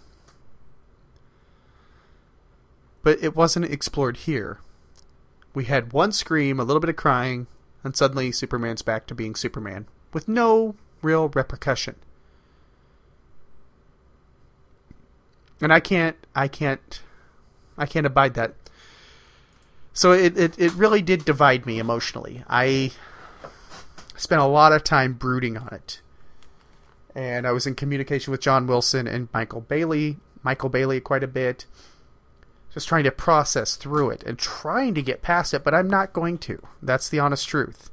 But it wasn't explored here. We had one scream, a little bit of crying, and suddenly Superman's back to being Superman with no real repercussion. And I can't I can't I can't abide that. So it, it, it really did divide me emotionally. I spent a lot of time brooding on it. And I was in communication with John Wilson and Michael Bailey, Michael Bailey quite a bit. Just trying to process through it and trying to get past it, but I'm not going to. That's the honest truth.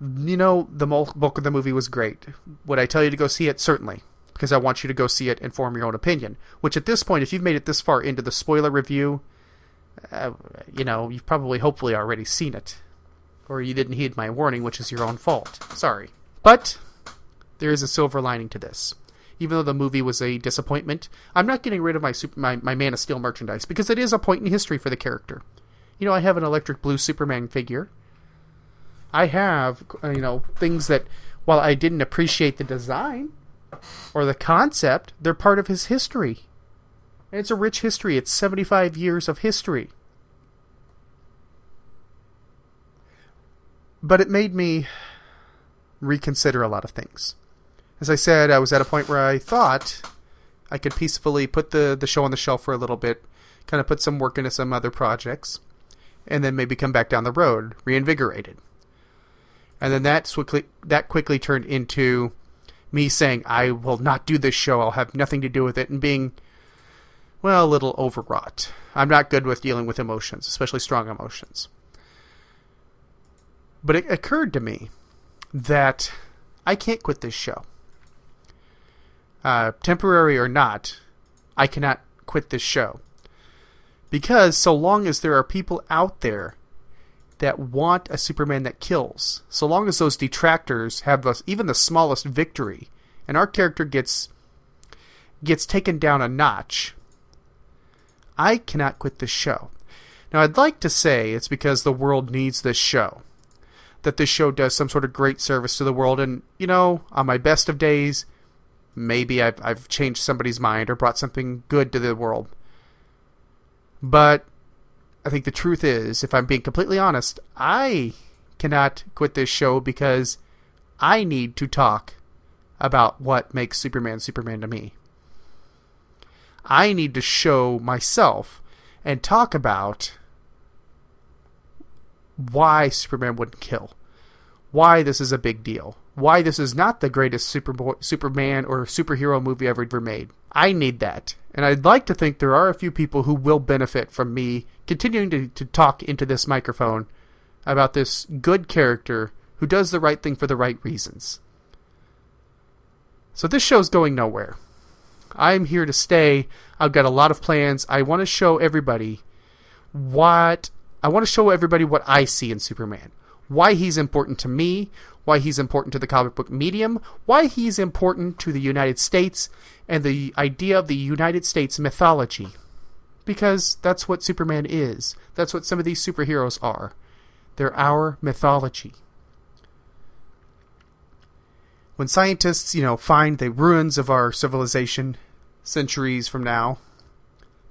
You know, the bulk of the movie was great. Would I tell you to go see it? Certainly because I want you to go see it and form your own opinion. Which at this point, if you've made it this far into the spoiler review, uh, you know, you've probably hopefully already seen it. Or you didn't heed my warning, which is your own fault. Sorry. But there is a silver lining to this. Even though the movie was a disappointment, I'm not getting rid of my, super, my, my Man of Steel merchandise because it is a point in history for the character. You know, I have an electric blue Superman figure. I have, uh, you know, things that, while I didn't appreciate the design, or the concept, they're part of his history. And it's a rich history. It's 75 years of history. But it made me reconsider a lot of things. As I said, I was at a point where I thought I could peacefully put the, the show on the shelf for a little bit, kind of put some work into some other projects, and then maybe come back down the road, reinvigorated. And then that quickly that quickly turned into me saying I will not do this show, I'll have nothing to do with it, and being, well, a little overwrought. I'm not good with dealing with emotions, especially strong emotions. But it occurred to me that I can't quit this show. Uh, temporary or not, I cannot quit this show. Because so long as there are people out there that want a Superman that kills. So long as those detractors have a, even the smallest victory, and our character gets gets taken down a notch, I cannot quit this show. Now, I'd like to say it's because the world needs this show. That this show does some sort of great service to the world, and, you know, on my best of days, maybe I've, I've changed somebody's mind or brought something good to the world. But I think the truth is, if I'm being completely honest, I cannot quit this show because I need to talk about what makes Superman Superman to me. I need to show myself and talk about why Superman wouldn't kill, why this is a big deal, why this is not the greatest Super Superman or superhero movie ever made. I need that. And I'd like to think there are a few people who will benefit from me continuing to, to talk into this microphone about this good character who does the right thing for the right reasons. So this show's going nowhere. I'm here to stay. I've got a lot of plans. I want to show everybody what I want to show everybody what I see in Superman. Why he's important to me, why he's important to the comic book medium, why he's important to the United States, and the idea of the United States mythology. Because that's what Superman is. That's what some of these superheroes are. They're our mythology. When scientists, you know, find the ruins of our civilization centuries from now,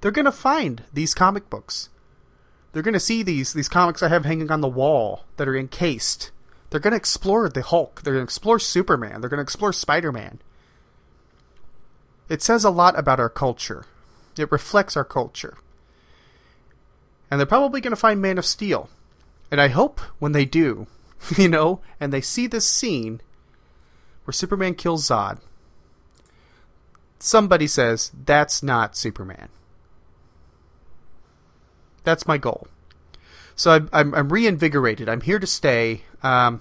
they're going to find these comic books. They're going to see these these comics I have hanging on the wall that are encased they're going to explore the Hulk. They're going to explore Superman. They're going to explore Spider Man. It says a lot about our culture. It reflects our culture. And they're probably going to find Man of Steel. And I hope when they do, you know, and they see this scene where Superman kills Zod, somebody says, that's not Superman. That's my goal. So I'm, I'm, I'm reinvigorated. I'm here to stay. Um,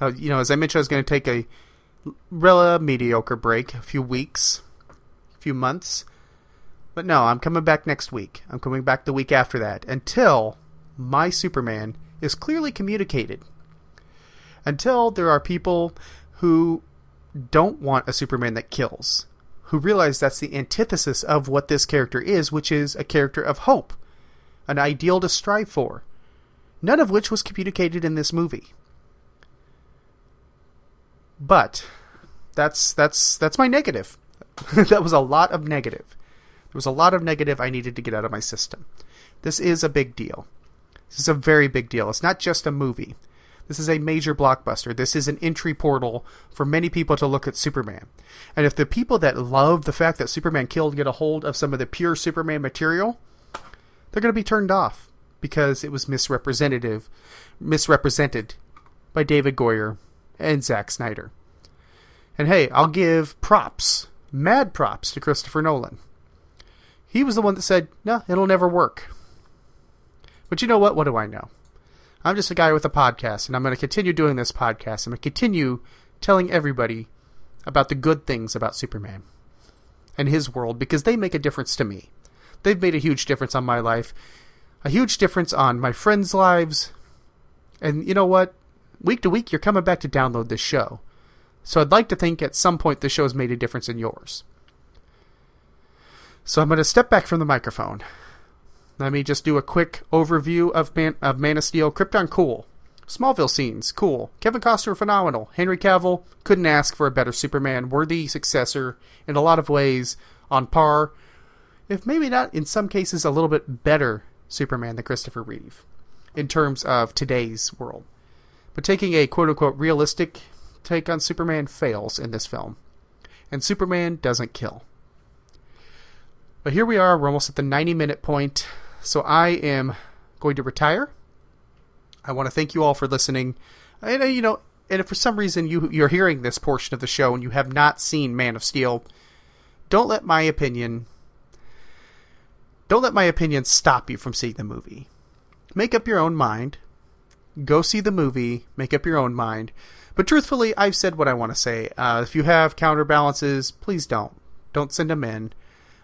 uh, you know, as I mentioned, I was going to take a real mediocre break, a few weeks, a few months. But no, I'm coming back next week. I'm coming back the week after that until my Superman is clearly communicated. Until there are people who don't want a Superman that kills, who realize that's the antithesis of what this character is, which is a character of hope, an ideal to strive for, none of which was communicated in this movie. But that's that's that's my negative. that was a lot of negative. There was a lot of negative I needed to get out of my system. This is a big deal. This is a very big deal. It's not just a movie. This is a major blockbuster. This is an entry portal for many people to look at Superman. And if the people that love the fact that Superman killed get a hold of some of the pure Superman material, they're going to be turned off because it was misrepresentative, misrepresented by David Goyer and Zack Snyder. And hey, I'll give props, mad props to Christopher Nolan. He was the one that said, no, it'll never work. But you know what? What do I know? I'm just a guy with a podcast, and I'm going to continue doing this podcast. I'm going to continue telling everybody about the good things about Superman and his world because they make a difference to me. They've made a huge difference on my life, a huge difference on my friends' lives. And you know what? Week to week, you're coming back to download this show. So I'd like to think at some point this show has made a difference in yours. So I'm going to step back from the microphone. Let me just do a quick overview of Man, of Man of Steel. Krypton, cool. Smallville scenes, cool. Kevin Costner, phenomenal. Henry Cavill, couldn't ask for a better Superman. Worthy successor in a lot of ways, on par, if maybe not in some cases a little bit better Superman than Christopher Reeve in terms of today's world. But taking a quote unquote realistic take on Superman fails in this film. And Superman doesn't kill. But here we are, we're almost at the 90 minute point. So I am going to retire. I want to thank you all for listening. And, uh, you know, and if for some reason you, you're hearing this portion of the show and you have not seen Man of Steel, don't let my opinion don't let my opinion stop you from seeing the movie. Make up your own mind. Go see the movie. Make up your own mind. But truthfully, I've said what I want to say. Uh, if you have counterbalances, please don't. Don't send them in.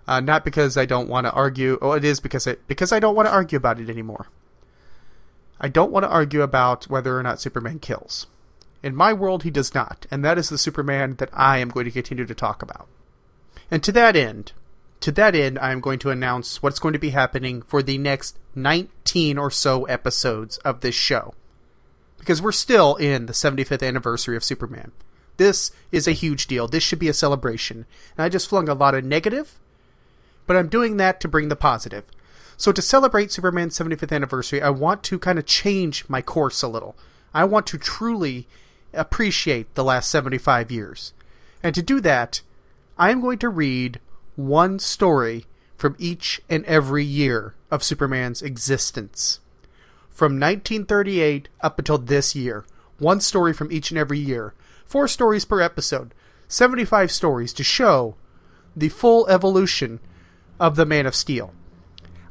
Uh, not because I don't want to argue. Oh, it is because I, because I don't want to argue about it anymore. I don't want to argue about whether or not Superman kills. In my world, he does not, and that is the Superman that I am going to continue to talk about. And to that end, to that end, I am going to announce what's going to be happening for the next 19 or so episodes of this show. Because we're still in the 75th anniversary of Superman. This is a huge deal. This should be a celebration. And I just flung a lot of negative, but I'm doing that to bring the positive. So to celebrate Superman's 75th anniversary, I want to kind of change my course a little. I want to truly appreciate the last 75 years. And to do that, I am going to read one story from each and every year of Superman's existence. From 1938 up until this year, one story from each and every year. Four stories per episode. 75 stories to show the full evolution of the Man of Steel.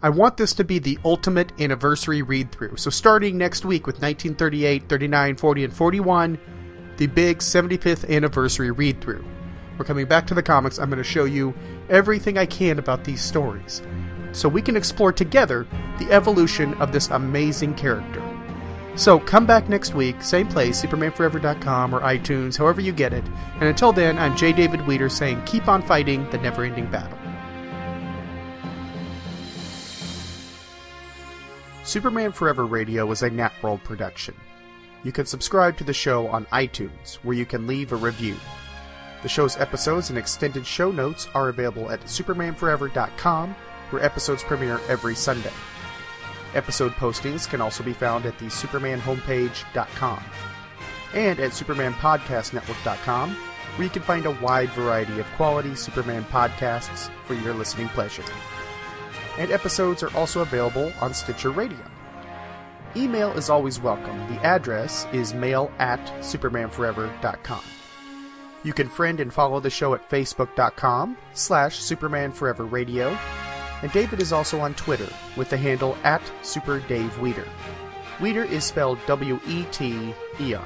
I want this to be the ultimate anniversary read through. So, starting next week with 1938, 39, 40, and 41, the big 75th anniversary read through. We're coming back to the comics. I'm going to show you everything I can about these stories so we can explore together the evolution of this amazing character. So come back next week, same place, supermanforever.com or iTunes, however you get it. And until then, I'm J. David Weter saying keep on fighting the never ending battle. Superman Forever Radio is a Natworld production. You can subscribe to the show on iTunes, where you can leave a review. The show's episodes and extended show notes are available at supermanforever.com, where episodes premiere every Sunday. Episode postings can also be found at the supermanhomepage.com and at supermanpodcastnetwork.com, where you can find a wide variety of quality Superman podcasts for your listening pleasure. And episodes are also available on Stitcher Radio. Email is always welcome. The address is mail at supermanforever.com. You can friend and follow the show at facebook.com slash supermanforeverradio. And David is also on Twitter with the handle at superdaveweter. Weter is spelled W-E-T-E-R.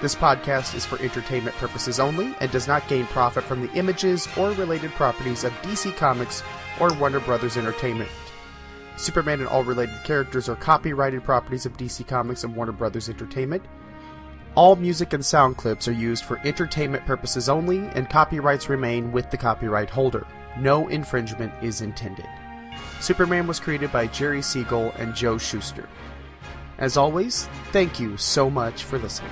This podcast is for entertainment purposes only and does not gain profit from the images or related properties of DC Comics or Warner Brothers Entertainment. Superman and all related characters are copyrighted properties of DC Comics and Warner Brothers Entertainment. All music and sound clips are used for entertainment purposes only, and copyrights remain with the copyright holder. No infringement is intended. Superman was created by Jerry Siegel and Joe Shuster. As always, thank you so much for listening.